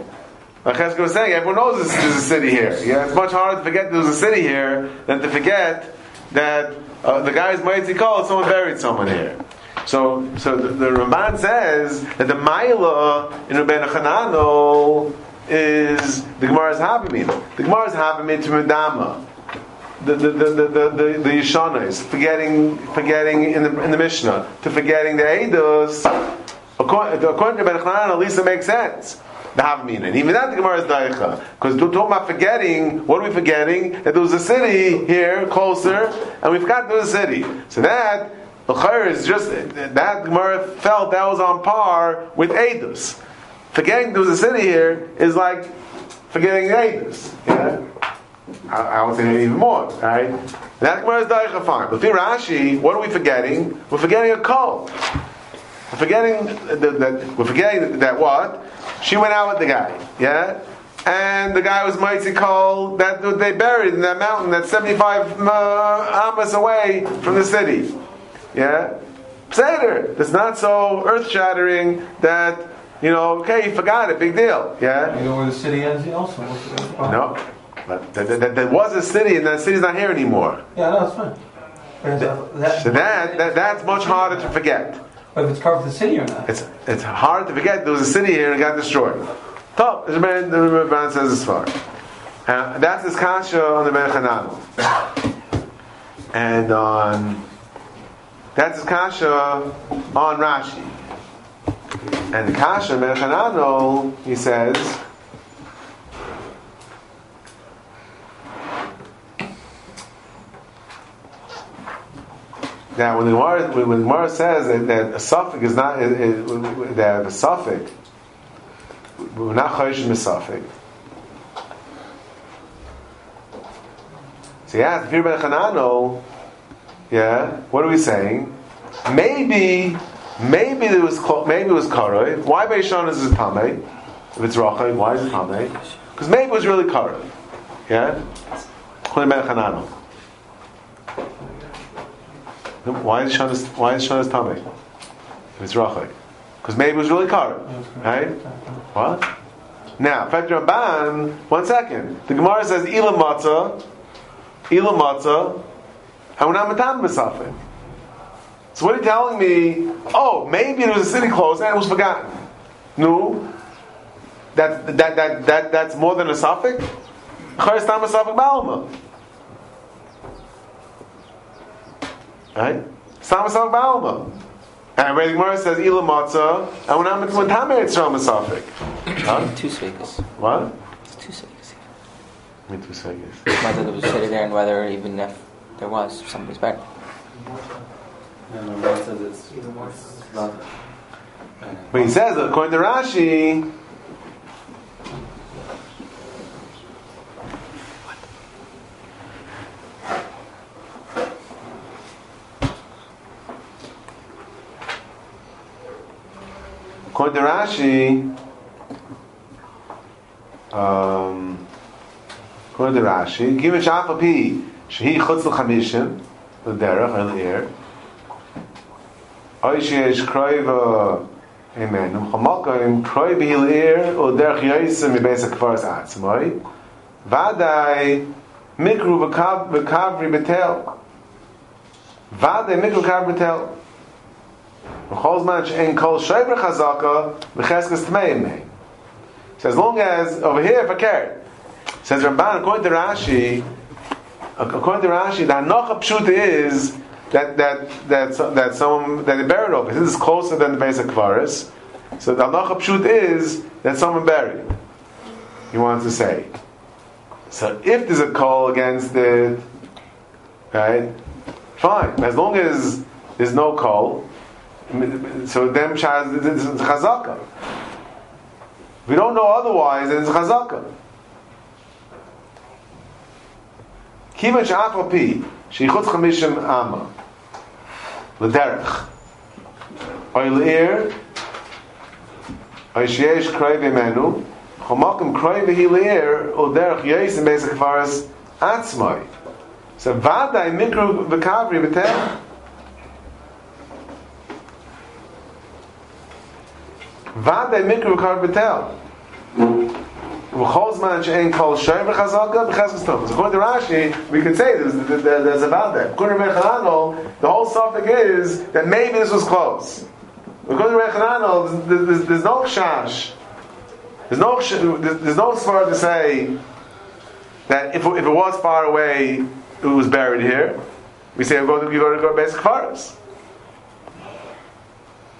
Like Cheska was saying, everyone knows there's, a city here. Yeah? It's much harder to forget there's a city here than to forget that uh, the guy's mighty called someone buried someone here. So, so the, the Ramban says that the Maila in Rabbeinu Chanano is the Gemara's Habamim. The Gemara's Habamim to Medama the the the the the, the, the forgetting forgetting in the in the Mishnah, to forgetting the Eidos, according, according to Ben Chanan, at least it makes sense. The Havmina. And even that the Gemara is Daicha. Because to talk about forgetting, what are we forgetting? That there was a city here, closer, and we forgot there was a city. So that, the Chayr is just, that Gemara felt that was on par with Eidos. Forgetting there was a city here is like forgetting Eidos. Yeah? I, I would say even more, right? That Gemara is Daicha fine. But Rashi, what are we forgetting? We're forgetting a call. We're forgetting that, that we're forgetting that what? She went out with the guy, yeah? and the guy was mighty cold that they buried in that mountain that's 75 uh, amas away from the city. Yeah? Seder. It's not so earth shattering that, you know, okay, you forgot it, big deal. Yeah? You know where the city ends also? What's the- what's the problem? No. But th- th- th- there was a city and that city's not here anymore. Yeah, no, it's fine. But it's, uh, that, So that, that that's much harder to forget. but if it's carved the city or not? It's it's hard to forget there was a city here and it got destroyed. Top, the Rebbe says as far. Uh, that's his kasha on the Ben Hanan. And on that's his kasha on Rashi. And the kasha Ben Hananel, he says. Now, when the Gemara, when the Gemara says that, that a safek is not is, is, that a safek, we're not chayish a safek. So yeah, you're ben Chanano, yeah, what are we saying? Maybe, maybe there was maybe it was karoi. Why Beishon is it tamei? If it's rachai, why is it tamei? Because maybe it was really karoi. Yeah, ben Chanano. Why is Shana why is Shana's tummy? If it's Rachel. Because maybe it was really Kara. Right? What? Now, Fek Ramban, one second. The Gemara says Ila Matzah, Ila Matzah, not Matam B'Safin. So what are you telling me? Oh, maybe it was a city close and it was forgotten. No. That, that, that, that, that's more than a safek? Chayes Tam B'Safik Balma. Right? Sama Saf Ba'alma. And where the Gemara says Ila Matzah, and when I'm when Tamer it's Rama Safik. Huh? Two svekas. What? It's two svekas. Me two seconds. Whether there was a city there and whether even if there was, somebody's better. No, no, Rebbe says it's it's not. But he says, according to Rashi, according to Rashi, um, according to Rashi, give a shafapi, shehi chutz l'chamishim, l'derech, l'ir, oy sheyesh kroiva, Amen. Um Chamalkaim, Kroi Bihil or Derech Yoisim Mibeis HaKfaras Atzmoi, Vadai, Mikru V'kavri Betel. Vadai, Mikru V'kavri Betel. So as long as, over here, fakir, says Ramban, according to Rashi, according to Rashi, the Hanocha Pshuta is that that that that someone that they buried over. This is closer than the basic Kvaris. So the halacha pshut is that someone buried. He wants to say. So if there's a call against it, right? Fine. As long as there's no call, so them this is chazaka. We don't know otherwise, it's chazaka. Kiva sha'af pi sheichutz chamishim amma l'derech oy l'ir oy sheyesh v'menu chomakim kroi v'hi l'ir o derech in basic faras atzmai so vadai mikro v'kavri v'tem she'en kol according to Rashi, we could say there's, there's about that. According to the whole safek is that maybe this was close. According to Rechanano, there's, there's, no chash. There's no there's, no svara to say that if, if it was far away, it was buried here. We say we go to go to go basic faras.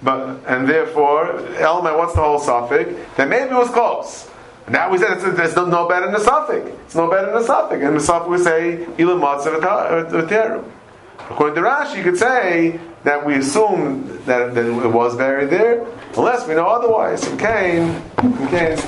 But and therefore, Elma, what's the whole safek? That maybe it was close. Now we said it's, it's no, no better than the safek. It's no better than the safek. And the safek we say ilam matzah According to Rashi, you could say that we assume that, that it was buried there, unless we know otherwise. In Cain, in Cain.